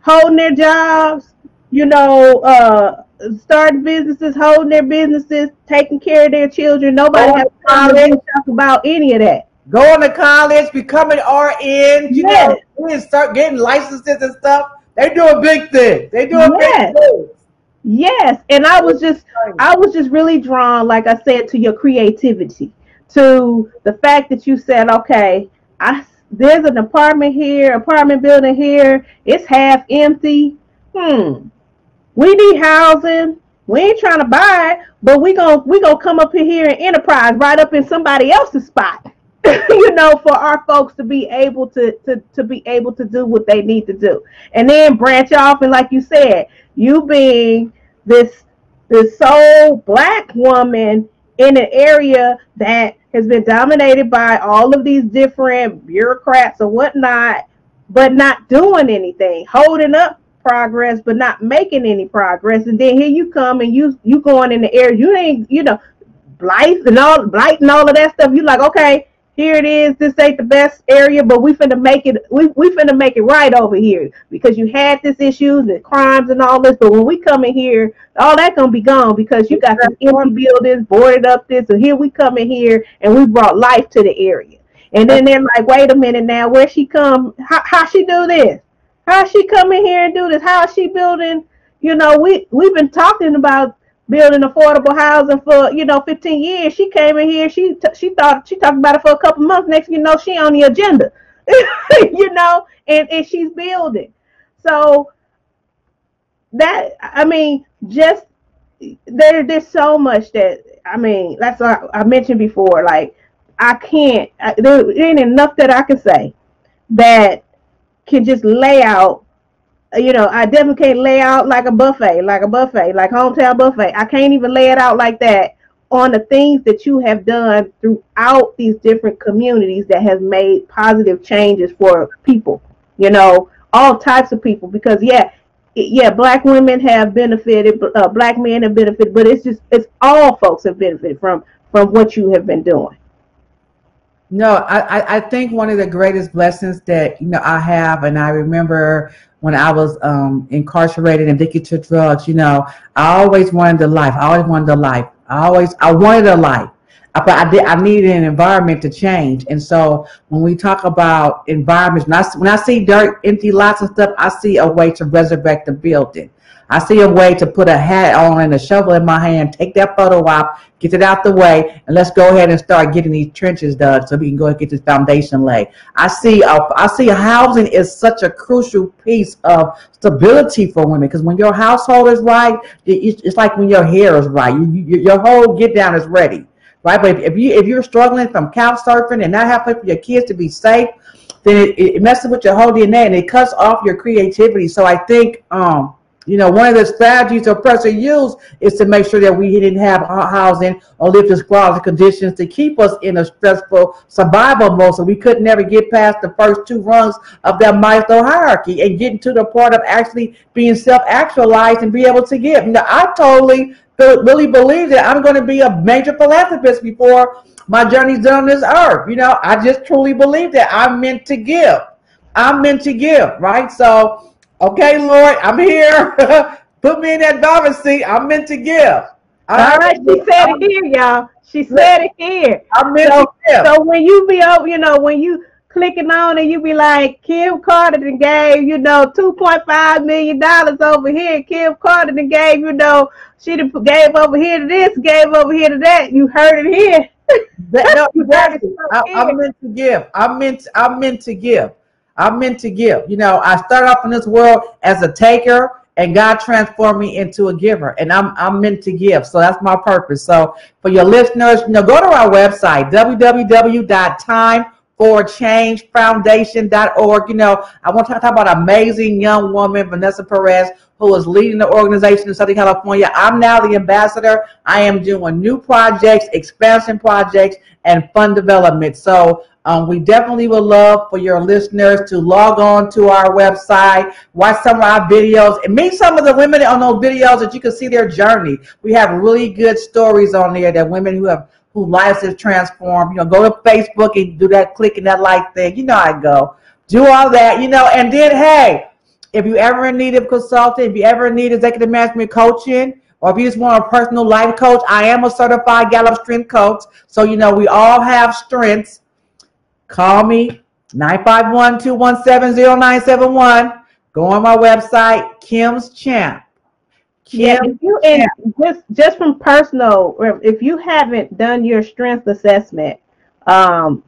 holding their jobs, you know, uh, starting businesses, holding their businesses, taking care of their children. Nobody has to talk about any of that. Going to college, becoming RN, you yes. know, start getting licenses and stuff. They doing big things. They doing yes. big things. Yes, and I was just I was just really drawn, like I said, to your creativity, to the fact that you said, okay, I there's an apartment here, apartment building here, it's half empty. Hmm. We need housing. We ain't trying to buy it, but we gonna we gonna come up here and enterprise right up in somebody else's spot. <laughs> you know, for our folks to be able to, to to be able to do what they need to do. And then branch off and like you said, you being this this sole black woman in an area that has been dominated by all of these different bureaucrats or whatnot, but not doing anything, holding up progress but not making any progress. And then here you come and you you going in the area you ain't you know blight and all blight and all of that stuff. You like okay here it is. This ain't the best area, but we finna make it. We we finna make it right over here because you had this issues and crimes and all this. But when we come in here, all that gonna be gone because you got some empty buildings, boarded up this. So here we come in here and we brought life to the area. And then they're like, wait a minute now, where she come? How how she do this? How she come in here and do this? How is she building? You know, we we've been talking about building affordable housing for you know 15 years. She came in here. She t- she thought she talked about it for a couple months. Next, you know, she on the agenda. <laughs> you know, and and she's building. So that I mean, just there there's so much that I mean. That's what I mentioned before. Like I can't. I, there ain't enough that I can say that can just lay out you know, I definitely can't lay out like a buffet, like a buffet, like hometown buffet. I can't even lay it out like that on the things that you have done throughout these different communities that has made positive changes for people, you know, all types of people. Because yeah, yeah, black women have benefited, uh, black men have benefited, but it's just it's all folks have benefited from from what you have been doing. No, I, I think one of the greatest blessings that you know I have, and I remember when I was um, incarcerated and addicted to drugs, you know, I always wanted the life. I always wanted the life. I always I wanted a life, but I did. I needed an environment to change. And so when we talk about environments, when I, when I see dirt, empty lots and stuff, I see a way to resurrect the building. I see a way to put a hat on and a shovel in my hand, take that photo op, get it out the way, and let's go ahead and start getting these trenches dug so we can go and get this foundation laid. I see, a, I see housing is such a crucial piece of stability for women because when your household is right, it's like when your hair is right, you, you, your whole get down is ready, right? But if, you if you're struggling from couch surfing and not having for your kids to be safe, then it, it messes with your whole DNA and it cuts off your creativity. So I think um you know, one of the strategies person used is to make sure that we didn't have housing or live in squalid conditions to keep us in a stressful survival mode. So we could never get past the first two rungs of that Maslow hierarchy and getting to the part of actually being self-actualized and be able to give. Now, I totally really believe that I'm going to be a major philanthropist before my journey's done on this earth. You know, I just truly believe that I'm meant to give. I'm meant to give, right? So Okay, Lord, I'm here. <laughs> Put me in that driver's seat. I'm meant to give. All right, she <laughs> said it here, y'all. She said it here. I'm meant so, to give. So when you be up, you know, when you clicking on and you be like, Kim Carter gave, you know, two point five million dollars over here. Kim Carter gave, you know, she gave over here to this, gave over here to that. You heard it here. <laughs> no, exactly. I, I'm meant to give. I'm meant. I'm meant to give. I'm meant to give. You know, I started off in this world as a taker and God transformed me into a giver and I'm I'm meant to give. So that's my purpose. So for your listeners, you know, go to our website, www.timeforchangefoundation.org. You know, I want to talk about amazing young woman, Vanessa Perez, who is leading the organization in Southern California. I'm now the ambassador. I am doing new projects, expansion projects, and fund development. So um, we definitely would love for your listeners to log on to our website, watch some of our videos, and meet some of the women on those videos that you can see their journey. We have really good stories on there that women who have whose lives have transformed. You know, go to Facebook and do that clicking that like thing. You know I go. Do all that, you know, and then hey, if you ever need a consultant, if you ever need executive management coaching, or if you just want a personal life coach, I am a certified Gallup strength coach. So you know we all have strengths Call me 951-217-0971. Go on my website, Kim's Champ. Yeah, if you and just just from personal, if you haven't done your strength assessment, um,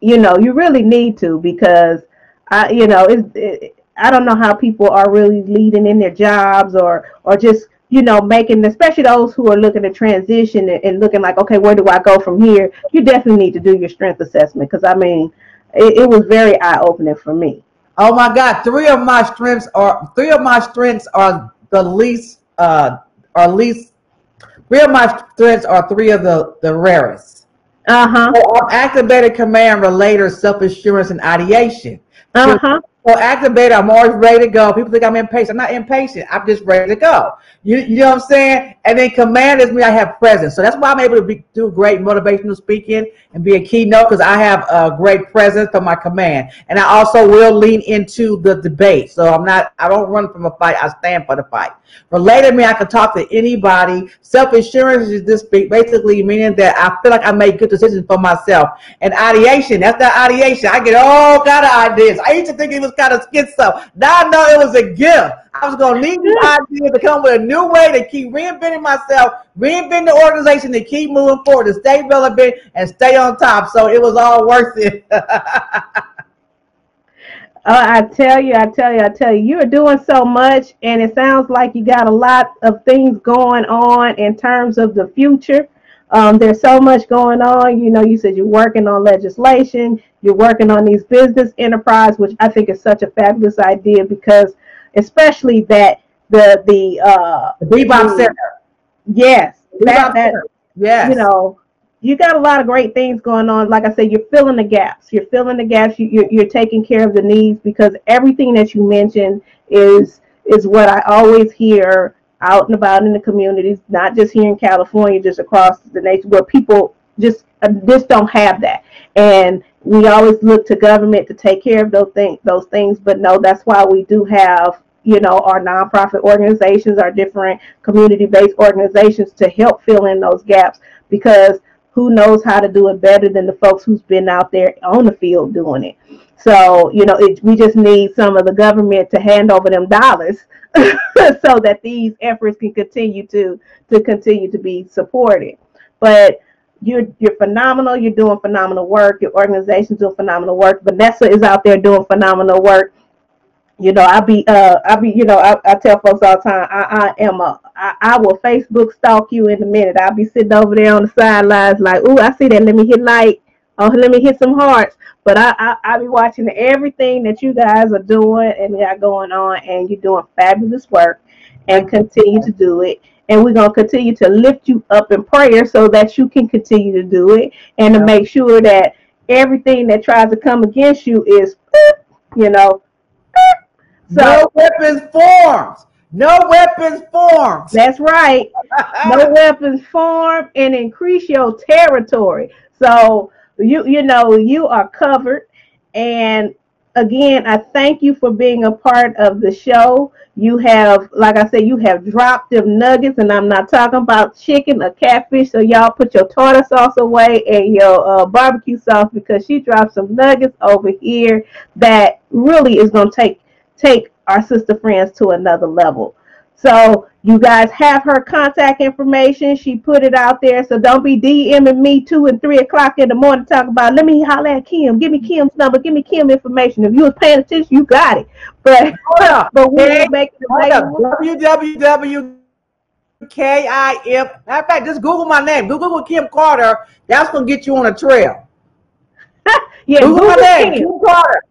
you know, you really need to because I, you know, it's it, I don't know how people are really leading in their jobs or or just you know making, especially those who are looking to transition and, and looking like, okay, where do I go from here? You definitely need to do your strength assessment because I mean, it, it was very eye opening for me. Oh my God, three of my strengths are three of my strengths are the least uh are least three of my strengths are three of the the rarest. Uh-huh. So Activator command, relator, self-assurance, and ideation. Uh-huh. So Activator, I'm always ready to go. People think I'm impatient. I'm not impatient. I'm just ready to go. You, you know what I'm saying? And then command is me. I have presence. So that's why I'm able to be, do great motivational speaking and be a keynote because I have a great presence for my command. And I also will lean into the debate. So I'm not, I don't run from a fight. I stand for the fight. Related me, I can talk to anybody. Self-assurance is this basically meaning that I feel like I make good decisions for myself. And ideation, that's the ideation. I get all kind of ideas. I used to think it was kind of schizo. Now I know it was a gift. I was going to need these ideas to come with a new way to keep reinventing myself, reinvent the organization to keep moving forward, to stay relevant and stay on top. So it was all worth it. <laughs> Uh, I tell you, I tell you, I tell you, you are doing so much, and it sounds like you got a lot of things going on in terms of the future. Um, there's so much going on. You know, you said you're working on legislation, you're working on these business enterprise, which I think is such a fabulous idea because, especially that the the uh, the Bebop Center. Yes, that, that yes. you know you got a lot of great things going on. Like I said, you're filling the gaps. You're filling the gaps. You, are you're taking care of the needs because everything that you mentioned is is what I always hear out and about in the communities, not just here in California, just across the nation, where people just uh, just don't have that. And we always look to government to take care of those things. Those things, but no, that's why we do have you know our nonprofit organizations, our different community-based organizations to help fill in those gaps because who knows how to do it better than the folks who's been out there on the field doing it. So, you know, it, we just need some of the government to hand over them dollars <laughs> so that these efforts can continue to to continue to be supported. But you're you're phenomenal. You're doing phenomenal work. Your organization's doing phenomenal work. Vanessa is out there doing phenomenal work you know, I be uh I be you know I, I tell folks all the time I, I am a I, I will Facebook stalk you in a minute. I'll be sitting over there on the sidelines like, ooh, I see that. Let me hit like, oh, let me hit some hearts. But I I I be watching everything that you guys are doing and got going on, and you're doing fabulous work, and continue to do it. And we're gonna continue to lift you up in prayer so that you can continue to do it, and to make sure that everything that tries to come against you is, you know so, no weapons formed. No weapons formed. That's right. <laughs> no weapons formed and increase your territory. So you you know you are covered. And again, I thank you for being a part of the show. You have, like I said, you have dropped them nuggets, and I'm not talking about chicken or catfish. So y'all put your tartar sauce away and your uh, barbecue sauce because she dropped some nuggets over here that really is gonna take take our sister friends to another level. So you guys have her contact information. She put it out there. So don't be DMing me two and three o'clock in the morning talk about let me holler at Kim. Give me Kim's number. Give me Kim information. If you was paying attention, you got it. <laughs> But but we hey, make it available. www. K-I-M. Matter of fact, just Google my name. Google Kim Carter. That's gonna get you on a trail. <laughs> yeah, Google, Google my name, Kim. Kim Carter.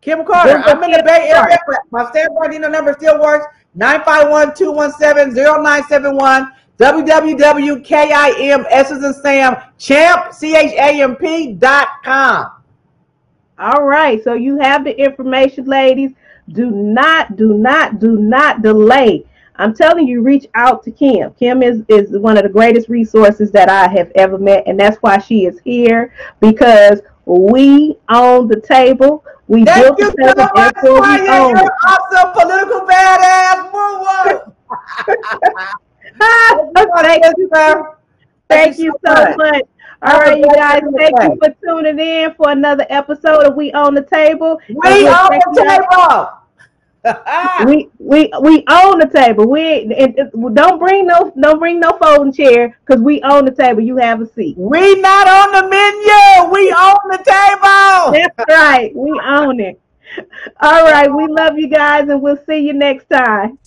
Kim Carter. I'm in the Bay Area. My standby number still works. 951-217-0971. www.kim, S as in Sam, champ, C-H-A-M-P dot com. All right. So you have the information, ladies. Do not, do not, do not delay. I'm telling you, reach out to Kim. Kim is, is one of the greatest resources that I have ever met. And that's why she is here because we own the table. We Thank built you so therefore we own it. Awesome political badass. Woo <laughs> Thank you, sir. Thank you so much. All right, you guys, thank you for tuning in for another episode of We Own the Table. We Own the Table. <laughs> we we we own the table. We and, and don't bring no don't bring no folding chair because we own the table. You have a seat. We not on the menu. We own the table. <laughs> That's right. We own it. All right. We love you guys, and we'll see you next time.